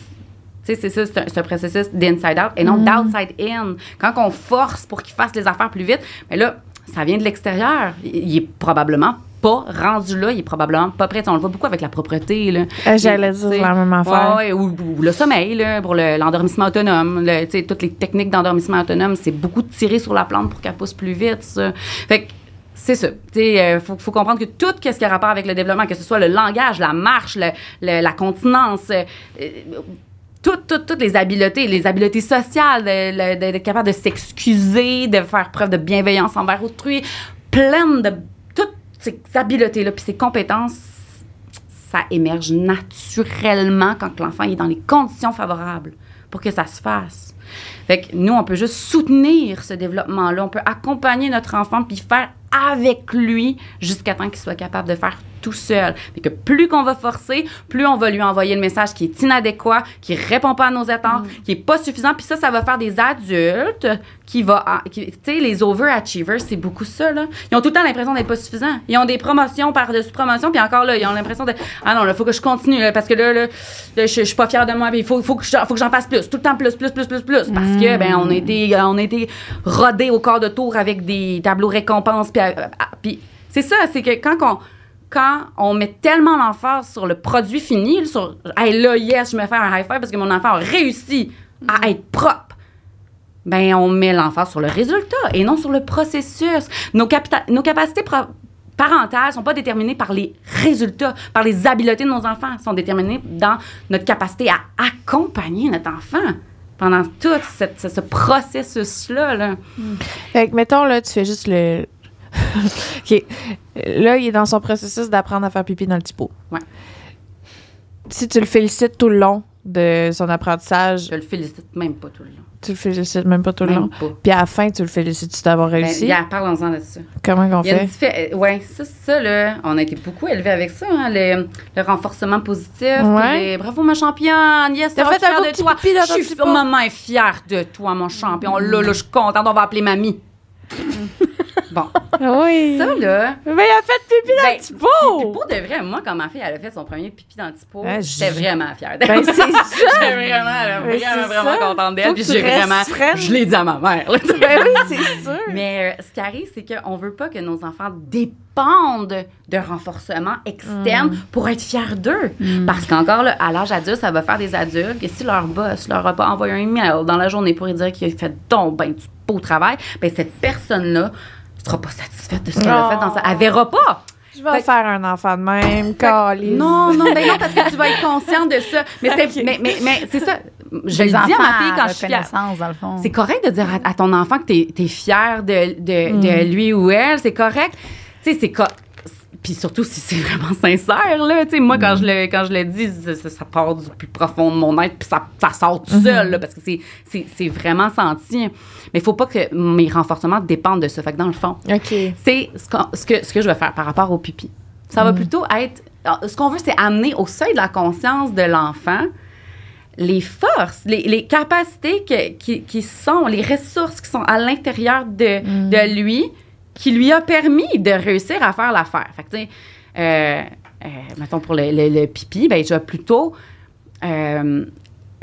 tu sais, c'est ça, c'est un, c'est un processus d'inside out et non d'outside in. Quand on force pour qu'il fasse les affaires plus vite, mais là, ça vient de l'extérieur. Il est probablement pas rendu là, il est probablement pas prêt. On le voit beaucoup avec la propreté. Là. que j'allais dire la même affaire. Ouais, ouais, ou, ou le sommeil, là, pour le- l'endormissement autonome. Le- toutes les techniques d'endormissement autonome, c'est beaucoup de tirer sur la plante pour qu'elle pousse plus vite. Ça. Fait que c'est ça. Il faut, faut comprendre que tout ce qui a rapport avec le développement, que ce soit le langage, la marche, le- le- la continence, euh, euh, toutes, les habiletés, les habiletés sociales, d'être capable de s'excuser, de faire preuve de bienveillance envers autrui, pleine de toutes ces habiletés-là, puis ces compétences, ça émerge naturellement quand l'enfant est dans les conditions favorables pour que ça se fasse. Fait que nous, on peut juste soutenir ce développement-là. On peut accompagner notre enfant puis faire avec lui jusqu'à temps qu'il soit capable de faire tout seul. Fait que plus qu'on va forcer, plus on va lui envoyer le message qui est inadéquat, qui répond pas à nos attentes, qui est pas suffisant. Puis ça, ça va faire des adultes qui va, qui- tu sais, les overachievers, c'est beaucoup ça là. Ils ont tout le temps l'impression d'être pas suffisants. Ils ont des promotions par-dessus promotions, puis encore là, ils ont l'impression de ah non, là, faut que je continue là, parce que là, là, là, je, je suis pas fière de moi, puis il faut, faut que j'en fasse plus, tout le temps plus, plus, plus, plus, plus, parce que ben on a été, on été rodés au corps de tour avec des tableaux récompenses, puis, euh, euh, puis c'est ça, c'est que quand on quand on met tellement l'emphase sur le produit fini, sur hey, là, yes, je me fais un high five parce que mon enfant a réussi à être propre, ben on met l'emphase sur le résultat et non sur le processus. Nos, capacités parentales sont pas déterminées par les résultats, par les habiletés de nos enfants, Elles sont déterminées dans notre capacité à accompagner notre enfant pendant tout cette- ce, ce processus-là. Là. Fait que, mettons, là, tu fais juste le. OK. Là, il est dans son processus d'apprendre à faire pipi dans le petit pot. Ouais. Si tu le félicites tout le long de son apprentissage, Je le félicite même pas tout le long. tu le félicites même pas tout le long. pas. Puis à la fin, tu le félicites d'avoir Ben, réussi? gars, parlons-en de ça. Comment a fait? diffé- euh, ouais, ça, ça, là, on a été beaucoup élevés avec ça, hein, le, le renforcement positif. Ouais. les, Bravo, ma championne. Yes, T'as fait un de toi. pipi dans Je suis maman est fière de toi, mon champion. Là, là, je suis contente. On va appeler mamie. bon, Oui. ça, là. Mais il a fait pipi dans ben, le petit pot! pour de vrai, moi, quand ma fille, elle a fait son premier pipi dans le petit pot, Ah, j'étais vraiment fière d'elle. Ben, c'est ça! J'étais vraiment, vraiment, vraiment ça. contente d'elle. Puis j'ai vraiment. freine. Je l'ai dit à ma mère. là, ben oui, c'est sûr. Mais euh, ce qui arrive, c'est qu'on veut pas que nos enfants dépendent de renforcement externe Mm. pour être fiers d'eux. Parce qu'encore là, à l'âge adulte, ça va faire des adultes que si leur boss leur a pas envoyé un email dans la journée pour lui dire qu'il a fait donc ben du beau travail, ben cette personne-là sera pas satisfaite de ce qu'elle a fait dans sa... Elle verra pas. Je vais Fait- faire un enfant de même, calice. Non, non, ben non, parce que tu vas être consciente de ça. Mais, c'est- mais, mais, mais c'est ça. Je le Les dis à ma fille quand je suis fière. reconnaissance, dans le fond. C'est correct de dire à, à ton enfant que tu es, fier de, de, Mm. de lui ou elle. C'est correct. Tu sais, c'est co- Puis surtout si c'est vraiment sincère, là. Tu sais, moi, Mm. quand, je le, quand je le dis, ça, part du plus profond de mon être, puis ça, ça sort tout Mm-hmm. seul, là, parce que c'est- vraiment senti. Mais il faut pas que mes renforcements dépendent de ça. Fait que dans le fond, c'est ce, qu'on- ce que, ce que je vais faire par rapport au pipi. Ça Mm. va plutôt être. alors, Ce qu'on veut, c'est amener au seuil de la conscience de l'enfant les forces, les, les capacités que- qui, qui sont, les ressources qui sont à l'intérieur de, Mm. de lui, qui lui a permis de réussir à faire l'affaire. Fait que, tu sais, euh, euh, mettons pour le, pipi, ben, je vais plutôt euh,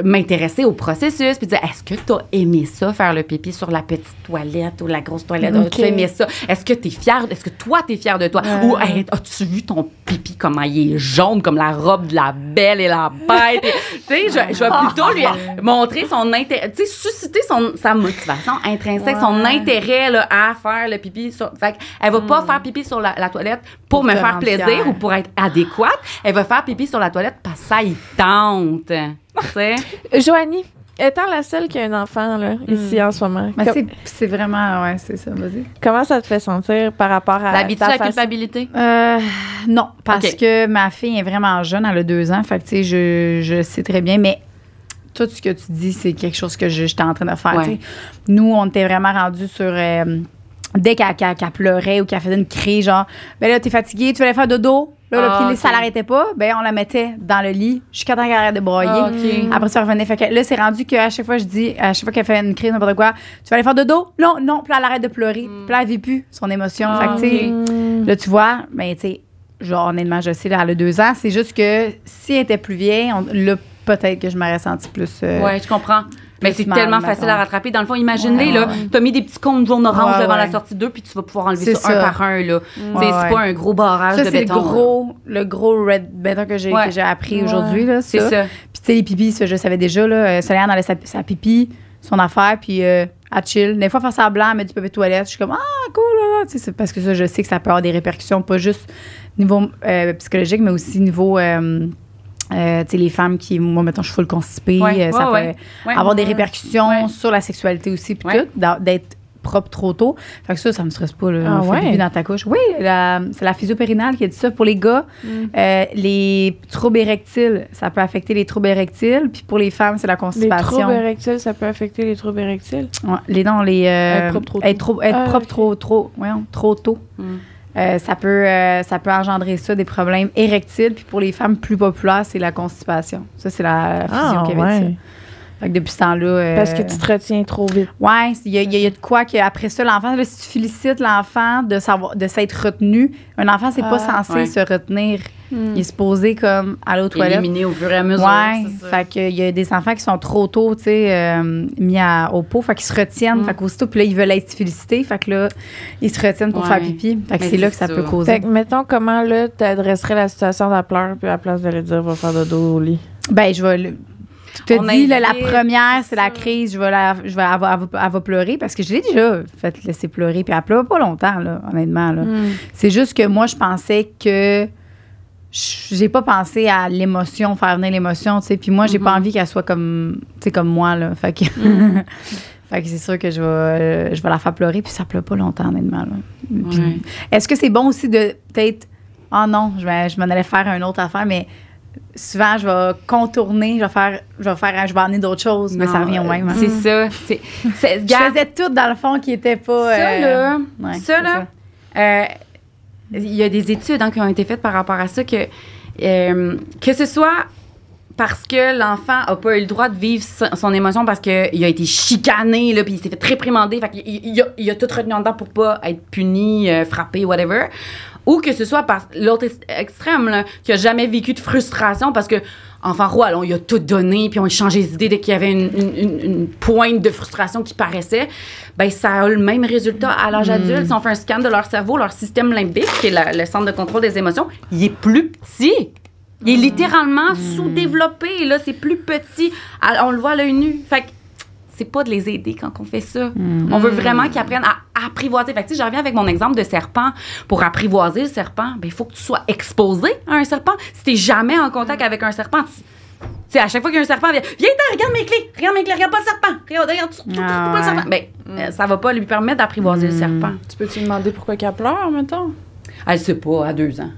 m'intéresser au processus puis dire est-ce que tu as aimé ça faire le pipi sur la petite toilette ou la grosse toilette? Ok. tu as aimé ça? Est-ce que tu es fier est-ce que toi tu es fier de toi? Ou Hey, as-tu vu ton pipi comment il est jaune comme la robe de la belle et la bête? Tu sais je, je vais plutôt lui montrer son intérêt tu sais susciter son sa motivation intrinsèque son intérêt là, à faire le pipi sur fait elle va pas faire pipi sur la, la toilette pour, Pour me faire plaisir fière. ou pour être adéquate. Elle va faire pipi sur la toilette parce que ça y tente Joanie, étant la seule qui a un enfant là, ici en ce moment, c'est- vraiment, ouais, c'est ça, vas-y. comment ça te fait sentir par rapport à l'habitude ta la façon- culpabilité? Euh, non, parce que ma fille est vraiment jeune, elle a deux ans, fait que, tu sais, je, je sais très bien, mais tout ce que tu dis, c'est quelque chose que je- j'étais en train de faire, Ouais. Nous, on était vraiment rendus sur... euh, dès qu'elle qu'elle- qu'elle pleurait ou qu'elle faisait une crise, genre, ben là, t'es fatiguée, tu veux aller faire dodo? Là, là, Ah, puis ça l'arrêtait pas, ben on la mettait dans le lit jusqu'à temps qu'elle arrête de broyer. Ah. Après ça, elle revenait. Fait que là, c'est rendu qu'à chaque fois, je dis, à chaque fois qu'elle fait une crise, n'importe quoi, tu vas aller faire dodo? Non, non. Puis là, elle arrête de pleurer. Puis là, elle vit plus son émotion. Ah, fait que, Mm. Là, tu vois, ben, tu sais, genre, honnêtement, je sais, là, elle a deux ans. C'est juste que si elle était plus vieille, on- là, peut-être que je m'aurais senti plus. euh, Ouais, je comprends. Mais c'est tellement facile à rattraper. Dans le fond, imagine-les, Ouais, là. ouais. T'as mis des petits cônes jaunes orange Ouais, devant la sortie d'eux, puis tu vas pouvoir enlever ça, un par un, là. Tu c'est pas un gros barrage Ça, de c'est le béton. là. gros, le gros red béton que j'ai appris aujourd'hui. là, C'est ça. Puis, tu sais, les pipis, ça, je savais déjà. Là, euh, Soleil enlève sa, sa pipi, son affaire, puis euh, elle chill. Des fois, faire ça blanc, elle met du papier de toilette. Je suis comme, ah, cool, là, là. Tu parce que ça, je sais que ça peut avoir des répercussions, pas juste niveau euh, psychologique, mais aussi niveau. euh, euh, les femmes qui, moi, mettons, je suis full constipée, Ouais, euh, ça ouais, peut Ouais. avoir des répercussions sur la sexualité aussi, puis tout, d'être propre trop tôt. Fait que ça, ça me stresse pas. Là. Ah fait dans ta couche. Oui, c'est la physio-périnale qui a dit ça. Pour les gars, euh, les troubles érectiles, ça peut affecter les troubles érectiles. Puis pour les femmes, c'est la Les constipation. troubles érectiles, ça peut affecter les troubles érectiles? Les non, les euh, Être propre trop être, tôt. trop, être Ah, trop, voyons, trop tôt. Mm. Euh, ça peut euh, ça peut engendrer ça des problèmes érectiles. Puis pour les femmes plus populaires c'est la constipation. Ça c'est la physio Ah, qui avait dit ça que depuis ce temps-là euh, Parce que tu te retiens trop vite. Ouais, il y, a- il y a- il y a de quoi qu'après ça, l'enfant, là, si tu félicites l'enfant de savoir de s'être retenu, un enfant, c'est pas Ah, censé ouais. se retenir. Il est supposé comme aller aux toilettes. Éliminé au fur et à mesure. Ça. fait que il y a des enfants qui sont trop tôt, tu sais, euh, mis à- au pot, fait qu'ils se retiennent, Mm. fait qu'aussitôt, puis là, ils veulent être félicités, fait que là, ils se retiennent pour Ouais. faire pipi. Fait que c'est là que ça, ça. peut causer. Fait que, mettons, comment, là, t'adresserais la situation de la pleure, puis à la place de lui dire, va faire dodo au lit? Ben, je vais. Tu te dis, là, la première, c'est la crise. Je vais la, je vais, elle, va, elle va- elle va pleurer parce que je l'ai déjà fait laisser pleurer. Puis elle pleure pas longtemps, là, honnêtement. Là. C'est juste que moi, je pensais que. je- J'ai pas pensé à l'émotion, faire venir l'émotion, tu sais. Puis moi, j'ai pas Mhm. envie qu'elle soit comme, tu sais, comme moi, là. Fait que. fait que c'est sûr que je vais, je vais la faire pleurer, puis ça pleure pas longtemps, honnêtement, là. Puis Ouais. est-ce que c'est bon aussi de peut-être. Ah non, je, vais- je m'en allais faire une autre affaire, mais souvent, je vais contourner, je vais faire, je vais faire, je vais amener d'autres choses, mais ça revient au même. hein. C'est ça. C'est, c'est- Je faisais tout dans le fond qui était pas. ça, euh, là, ouais, ça, là, euh, il y a des études hein, qui ont été faites par rapport à ça que, euh, que ce soit parce que l'enfant n'a pas eu le droit de vivre son, émotion parce qu'il a été chicané, là, puis il s'est fait réprimander, fait qu'il- il, a, il a tout retenu en dedans pour pas être puni, frappé, whatever. Ou que ce soit par l'autre ex- extrême, là, qui a jamais vécu de frustration parce que enfant roi, là, on lui a tout donné, puis on a changé les idées dès qu'il y avait une, une- une- une pointe de frustration qui paraissait. Ben, ça a le même résultat à l'âge adulte. Si on fait un scan de leur cerveau, leur système limbique, qui est la- le centre de contrôle des émotions, il est plus petit. Il est littéralement sous-développé. Là, c'est plus petit. Alors, on le voit à l'œil nu. Fait que c'est pas de les aider quand on fait ça. On veut vraiment qu'ils apprennent à apprivoiser. Fait que, je reviens avec mon exemple de serpent. Pour apprivoiser le serpent, ben, il faut que tu sois exposé à un serpent. Si t'es jamais en contact avec un serpent, tu tu sais, à chaque fois qu'il y a un serpent, viens, viens t'en, regarde mes clés, regarde mes clés, regarde pas le serpent, regarde, regarde, tu, tu, tu- tu- Ah, pas le ouais. serpent. Ben, euh, ça va pas lui permettre d'apprivoiser le serpent. Tu peux-tu demander pourquoi qu'elle pleure, mettons? Elle sait pas, à deux ans.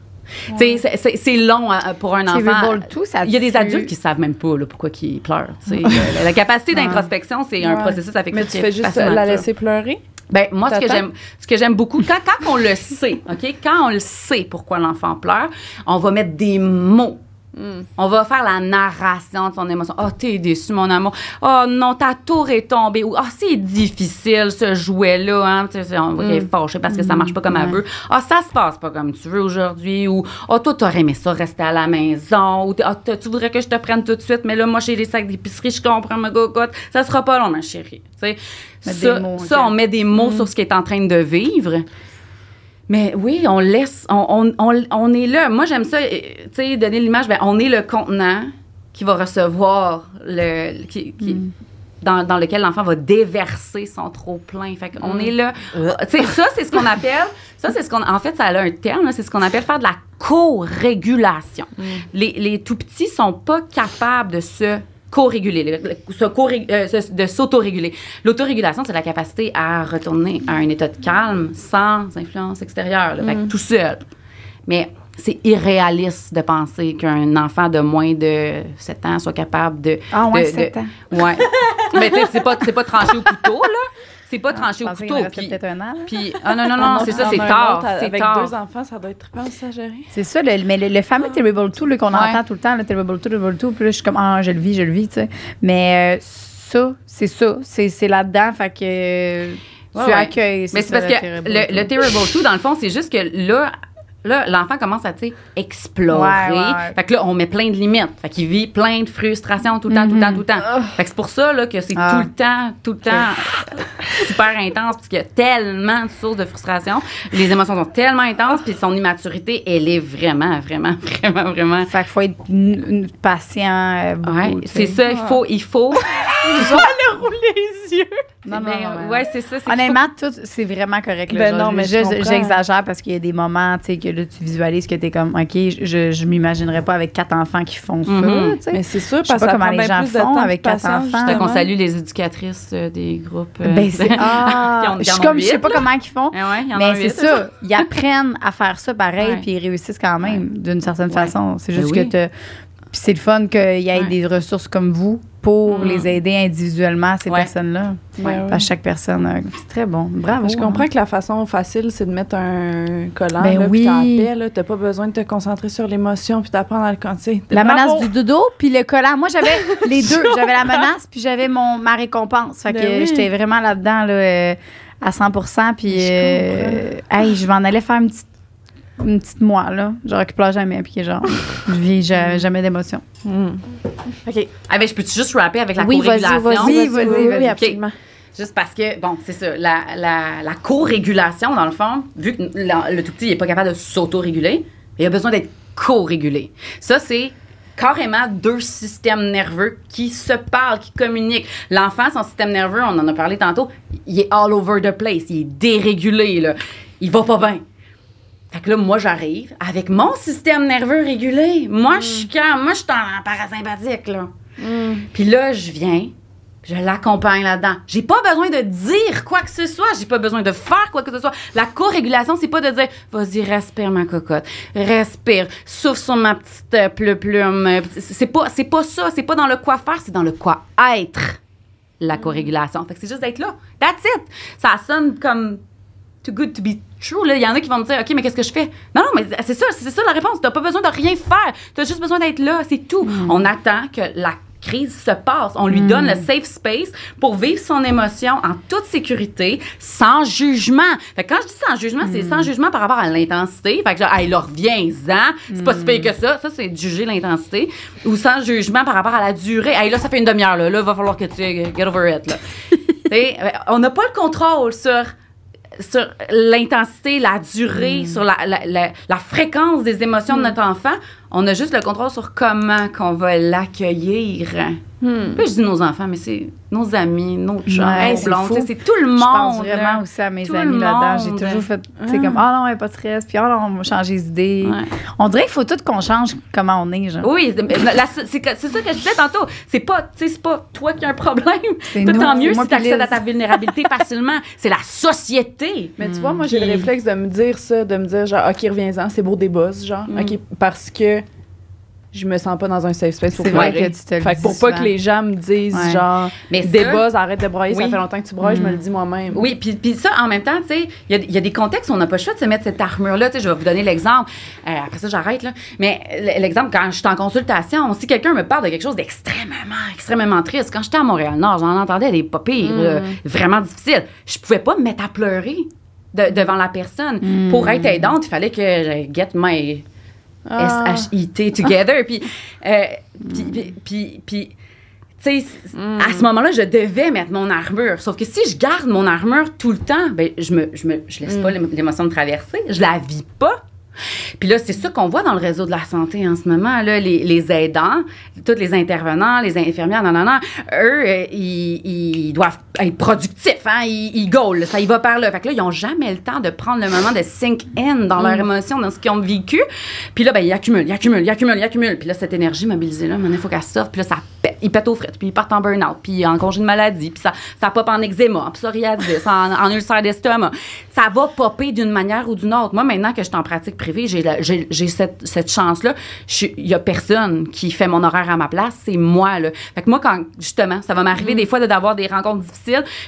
C'est- long euh, pour un enfant. Tout, ça Il y a des adultes qui savent même pas là, pourquoi ils pleurent. la capacité d'introspection, c'est un processus affectif. Mais tu fais juste la laisser pleurer? Ben, moi, ce que T'attends? j'aime, ce que j'aime beaucoup, quand, quand on le sait, OK? Quand on le sait pourquoi l'enfant pleure, on va mettre des mots On va faire la narration de son émotion. Oh, t'es déçu, mon amour. Oh non, ta tour est tombée. Ou, oh, c'est difficile, ce jouet-là. Hein? Tu sais, on qu'elle est fâchée parce que ça marche pas comme elle veut. Ah, ça se passe pas comme tu veux aujourd'hui. Ou, oh, toi, t'aurais aimé ça rester à la maison. Ou, ah, tu voudrais que je te prenne tout de suite, mais là, moi, j'ai les sacs d'épicerie, je comprends ma gogotte. Ça sera pas long, ma chérie. Tu sais, Mettre ça, mots, ça, on met des mots sur ce qui est en train de vivre. Mais oui, on laisse, on, on, on, on est là. Moi, j'aime ça, euh, tu sais, donner l'image, ben, on est le contenant qui va recevoir le. Qui, qui- dans, dans lequel l'enfant va déverser son trop plein. Fait qu'on est là. Tu sais, ça, c'est ce qu'on appelle. Ça, c'est ce qu'on. En fait, ça a un terme, c'est ce qu'on appelle faire de la co-régulation. Les, les tout petits sont pas capables de se co-réguler, euh, de s'autoréguler. L'autorégulation, c'est la capacité à retourner à un état de calme sans influence extérieure, là, fait que tout seul. Mais c'est irréaliste de penser qu'un enfant de moins de 7 ans soit capable de. Ah ouais, de- 7 de- ans. Ouais. Mais tu sais, c'est pas, c'est pas tranché au couteau, là. C'est pas tranché Je au couteau. Puis, peut-être un an. là. puis- ah non, non, non, c'est ça, c'est tard. Avec tard. deux enfants, ça doit être à gérer. C'est ça, le, mais le, le fameux Terrible 2 là, qu'on entend tout le temps, le Terrible 2, Terrible 2, puis là, je suis comme, ah, je le vis, je le vis, tu sais. Mais euh, ça, c'est ça, c'est c'est là-dedans, fait que euh, tu accueilles. Mais c'est parce que le Terrible 2, dans le fond, c'est juste que là, là l'enfant commence à, tu explorer. Ouais, ouais, ouais. Fait que là, on met plein de limites. Fait qu'il vit plein de frustrations tout le temps, tout le temps, tout le temps. Fait que c'est pour ça là, que c'est. Ah. tout le temps, tout le temps super intense, parce qu'il y a tellement de sources de frustration. Les émotions sont tellement intenses, puis son immaturité, elle est vraiment, vraiment, vraiment, vraiment... Fait qu'il faut être patient. euh, Ouais, c'est ça, il faut... Il faut rouler les yeux. Non, non, Ben, non, non. ouais, c'est ça. c'est Honnêtement, tout, c'est vraiment correct. là, Ben genre, non, mais je- je je- j'exagère parce qu'il y a des moments, tu sais, que là, tu visualises que t'es comme, OK, je, je m'imaginerais pas avec quatre enfants qui font ça, Mhm. tu. Mais c'est sûr, Je sais parce pas que comment les gens font avec quatre enfants. Fait qu'on salue les éducatrices euh, des groupes. euh, Ben, c'est, qui ah, je suis comme, je sais pas comment ils font. Ouais, il y en a Mais c'est ça, ils apprennent à faire ça pareil, puis ils réussissent quand même d'une certaine façon. C'est Ben juste oui. que t'as- Puis c'est le fun qu'il y ait Ouais. des ressources comme vous pour Mm. les aider individuellement, ces Ouais. personnes-là. Ouais, ouais. À chaque personne. C'est très bon. Bravo. Je comprends que la façon facile, c'est de mettre un collant, Ben là, oui. puis t'as pas besoin de te concentrer sur l'émotion, puis d'apprendre à le compter. La Bravo! menace du dodo, puis le collant. Moi, j'avais les deux. J'avais la menace, puis j'avais mon ma récompense. Fait que Ben oui. j'étais vraiment là-dedans là, euh, à 100 Puis, Je euh, hey, je m'en allais faire une petite, une petite moi, là. Genre qui pleure jamais, puis qui est genre, je vis ja- jamais d'émotion. Mm. OK. Ah ben, je peux-tu juste rapper avec la Oui, vas-y, co-régulation? vas-y, vas-y. Oui, oui, vas-y. oui, absolument. Juste parce que, bon, c'est ça, la, la, la co-régulation, dans le fond, vu que la- le tout petit n'est pas capable de s'auto-réguler, il a besoin d'être co-régulé. Ça, c'est carrément deux systèmes nerveux qui se parlent, qui communiquent. L'enfant, son système nerveux, on en a parlé tantôt, il est all over the place, il est dérégulé, là. Il va pas bien. Fait que là, moi, j'arrive avec mon système nerveux régulé. Moi, je suis calme. Moi, je suis en parasympathique, là. Puis là, je viens, je l'accompagne là-dedans. J'ai pas besoin de dire quoi que ce soit, j'ai pas besoin de faire quoi que ce soit. La co-régulation, c'est pas de dire vas-y, respire ma cocotte, respire, souffle sur ma petite euh, plu- plume. C'est pas, c'est pas ça, c'est pas dans le quoi faire, c'est dans le quoi être. La co-régulation. Fait que c'est juste d'être là. That's it. Ça sonne comme too good to be true. Là. Il y en a qui vont me dire, OK, mais qu'est-ce que je fais? Non, non, mais c'est ça, c'est ça la réponse. T'as pas besoin de rien faire. T'as juste besoin d'être là, c'est tout. On attend que la crise se passe. On lui donne le safe space pour vivre son émotion en toute sécurité, sans jugement. Fait que quand je dis sans jugement, c'est sans jugement par rapport à l'intensité. Fait que genre, hey, là, reviens-en. C'est pas si pire que ça. Ça, c'est juger l'intensité. Ou sans jugement par rapport à la durée. Hey, là, ça fait une demi-heure, là. Là, va falloir que tu get over it, là. Euh, on n'a pas le contrôle sur sur l'intensité, la durée, sur la, la, la, la fréquence des émotions de notre enfant. On a juste le contrôle sur comment qu'on va l'accueillir. Hmm. Puis je dis nos enfants, mais c'est nos amis, nos chums, Ouais, nos c'est c'est tout le monde. Je pense là. vraiment aussi à mes Tout amis là-dedans. J'ai toujours fait, tu sais, comme, ah non, a pas de stress, puis ah non, on va changer d'idée. Ouais. On dirait qu'il faut tout qu'on change comment on est, genre. Oui, c'est c'est ça que je disais tantôt. C'est pas, c'est pas toi qui as un problème. C'est Toi, nous, tant c'est mieux moi si tu accèdes à ta vulnérabilité facilement. C'est la société. Mais tu vois, moi, j'ai le Puis- réflexe de me dire ça, de me dire, genre, OK, reviens-en, c'est beau des boss, genre. OK, parce que je me sens pas dans un safe space pour vrai pleurer. que tu te le Fait dis pour pas que les gens me disent Ouais. genre Mais buzz, arrête de broyer, ça fait longtemps que tu broyes, je me Mm. le dis moi-même. Oui, puis, puis ça, en même temps, tu sais, il y a, il y a des contextes où on n'a pas le choix de se mettre cette armure-là. Tu sais, je vais vous donner l'exemple. Euh, après ça, j'arrête, là. Mais l'exemple, quand je suis en consultation, si quelqu'un me parle de quelque chose d'extrêmement, extrêmement triste, quand j'étais à Montréal-Nord, j'en entendais des pas pires, là, vraiment difficiles. Je pouvais pas me mettre à pleurer de- devant la personne. Pour être aidante, il fallait que je get my Ah. S-H-I-T together. Puis, euh, puis, puis, puis, puis, tu sais, c- à ce moment-là, je devais mettre mon armure. Sauf que si je garde mon armure tout le temps, ben, je me, je me, je laisse pas l'ém- l'émotion me traverser. Je la vis pas. Puis là, c'est ça qu'on voit dans le réseau de la santé en ce moment. Là, les, les aidants, tous les intervenants, les infirmières, non, non, non, eux, euh, ils, ils doivent être productifs, hein, ils, ils goal, ça y va par là. Fait que là, ils n'ont jamais le temps de prendre le moment de sink in dans leur émotion, dans ce qu'ils ont vécu. Puis là, ben, ils accumulent, ils accumulent, ils accumulent, ils accumulent. Puis là, cette énergie mobilisée-là, maintenant, il faut qu'elle sorte. Puis là, ça pète, ils pètent aux frites, puis ils partent en burn-out, puis en congé de maladie, puis ça, ça pop en eczéma, en psoriasis, en, en ulcère d'estomac. Ça va popper d'une manière ou d'une autre. Moi, maintenant que je suis en pratique privée, j'ai cette, cette chance-là. Il y a personne qui fait mon horaire à ma place, c'est moi. Là. Fait que moi, quand justement, ça va m'arriver des fois de- d'avoir des rencontres difficiles,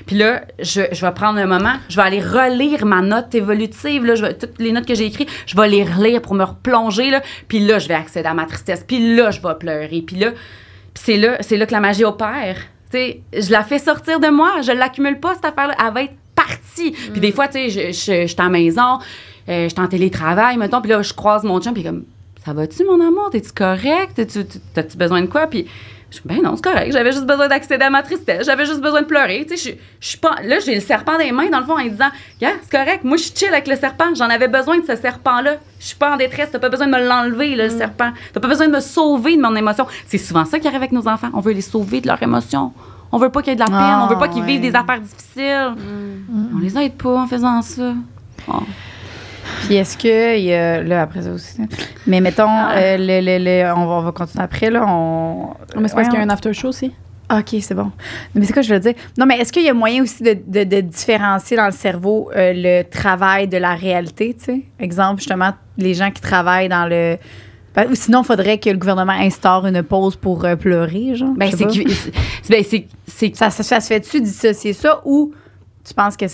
puis là, je, je vais prendre un moment, je vais aller relire ma note évolutive, là, je vais, toutes les notes que j'ai écrites, je vais les relire pour me replonger, là, puis là, je vais accéder à ma tristesse, puis là, je vais pleurer, puis là, c'est là, c'est là que la magie opère. Je la fais sortir de moi, je l'accumule pas, cette affaire-là, elle va être partie. Puis des fois, tu sais, je, je, je suis à la maison, euh, je suis en télétravail, mettons, puis là, je croise mon chum, puis comme, ça va-tu, mon amour? T'es-tu correct? T'as-tu besoin de quoi? Puis je dis, ben non, c'est correct, j'avais juste besoin d'accéder à ma tristesse, j'avais juste besoin de pleurer. Tu sais, je, là, j'ai le serpent dans les mains, dans le fond, en disant, gars, c'est correct, moi, je suis chill avec le serpent, j'en avais besoin de ce serpent-là. Je suis pas en détresse, t'as pas besoin de me l'enlever, là, le serpent. T'as pas besoin de me sauver de mon émotion. C'est souvent ça qui arrive avec nos enfants. On veut les sauver de leur émotion. On veut pas qu'il y ait de la peine, Ah, on veut pas qu'ils ouais. vivent des affaires difficiles. On les aide pas en faisant ça. Oh. Puis est-ce que, y a- là, après ça aussi, mais mettons, euh, le, le- le- on, va, on va continuer après, là, on... Mais c'est parce qu'il y a un after show aussi. OK, c'est bon. Mais c'est quoi je veux dire? Non, mais est-ce qu'il y a moyen aussi de, de- de différencier dans le cerveau euh, le travail de la réalité, tu sais? Exemple, justement, les gens qui travaillent dans le... Ben, Ou sinon, il faudrait que le gouvernement instaure une pause pour euh, pleurer, genre. Ben, c'est ben, Ça, ça, ça se fait-tu dissocier ça ou tu penses que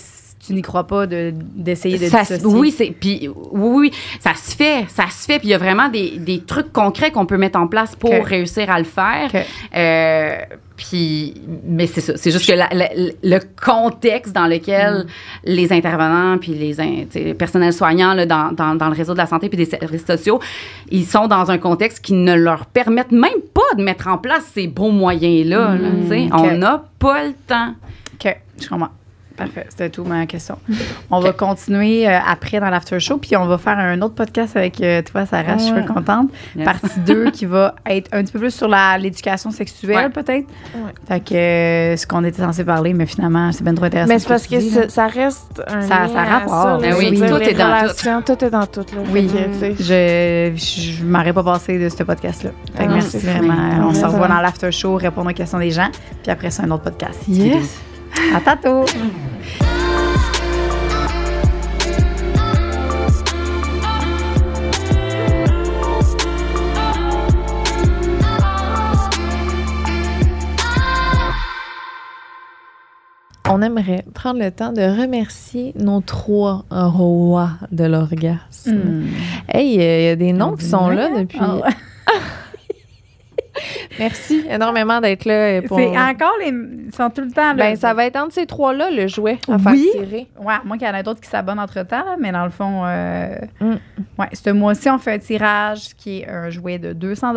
tu n'y crois pas de- d'essayer de, Ça dissocier? oui, c'est puis oui, oui, ça se fait, ça se fait. Puis il y a vraiment des, des trucs concrets qu'on peut mettre en place pour réussir à le faire. Euh, puis, mais c'est ça. C'est juste que la- la- le contexte dans lequel les intervenants puis les, in- tu sais, le personnel soignant là, dans, dans, dans le réseau de la santé puis des services sociaux, ils sont dans un contexte qui ne leur permettent même pas de mettre en place ces bons moyens-là. là, ok. On n'a pas le temps. OK, je comprends. Parfait, c'était tout ma question. On va continuer euh, après dans l'after show, puis on va faire un autre podcast avec euh, toi, Sarah, je suis contente. Yes. Partie 2 qui va être un petit peu plus sur l'éducation sexuelle, Ouais. peut-être. Ouais. Fait que euh, ce qu'on était censé parler, mais finalement, c'est bien trop intéressant. Mais ce c'est parce que dis, ça, ça reste un Ça- lien ça rapport. ça, Ben oui, dire, tout est dans tout. tout. est dans tout. Là. Oui. Que, tu sais, Je, je m'aurais pas passé de ce podcast-là. Fait que Ah, merci vraiment. On se revoit dans l'after show, répondre aux questions des gens, puis après, c'est un autre podcast. Yes. À tantôt! On aimerait prendre le temps de remercier nos trois rois de l'orgasme. Hmm. Hey, euh, il y a des noms qui sont là depuis. Ah. Merci énormément d'être là. euh, Pour... C'est encore les. Ils sont tout le temps là. Ben, ça va être entre ces trois-là, le jouet à faire Oui. tirer. Ouais, moi qu'il y en a d'autres qui s'abonnent entre temps, là, mais dans le fond, euh, Mm. ouais, ce mois-ci, on fait un tirage qui est un jouet de 200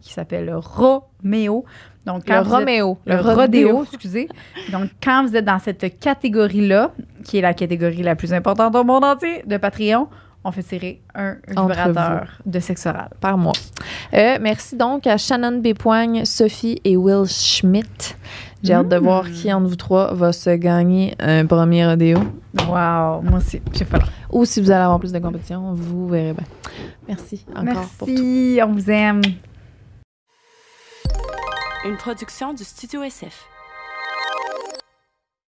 qui s'appelle le Roméo. Donc, Le êtes- Roméo. le rodéo, excusez. Donc, quand vous êtes dans cette catégorie-là, qui est la catégorie la plus importante au monde entier de Patreon, on fait tirer un Entre vibrateur de sexe oral. par mois. Euh, merci donc à Shannon Bépoigne, Sophie et Will Schmidt. J'ai hâte de voir qui entre vous trois va se gagner un premier rodéo. Wow, moi aussi, j'ai pas. Ou si vous allez avoir plus de compétition, vous verrez bien. Merci encore pour tout. Merci, on vous aime. Une production du Studio SF.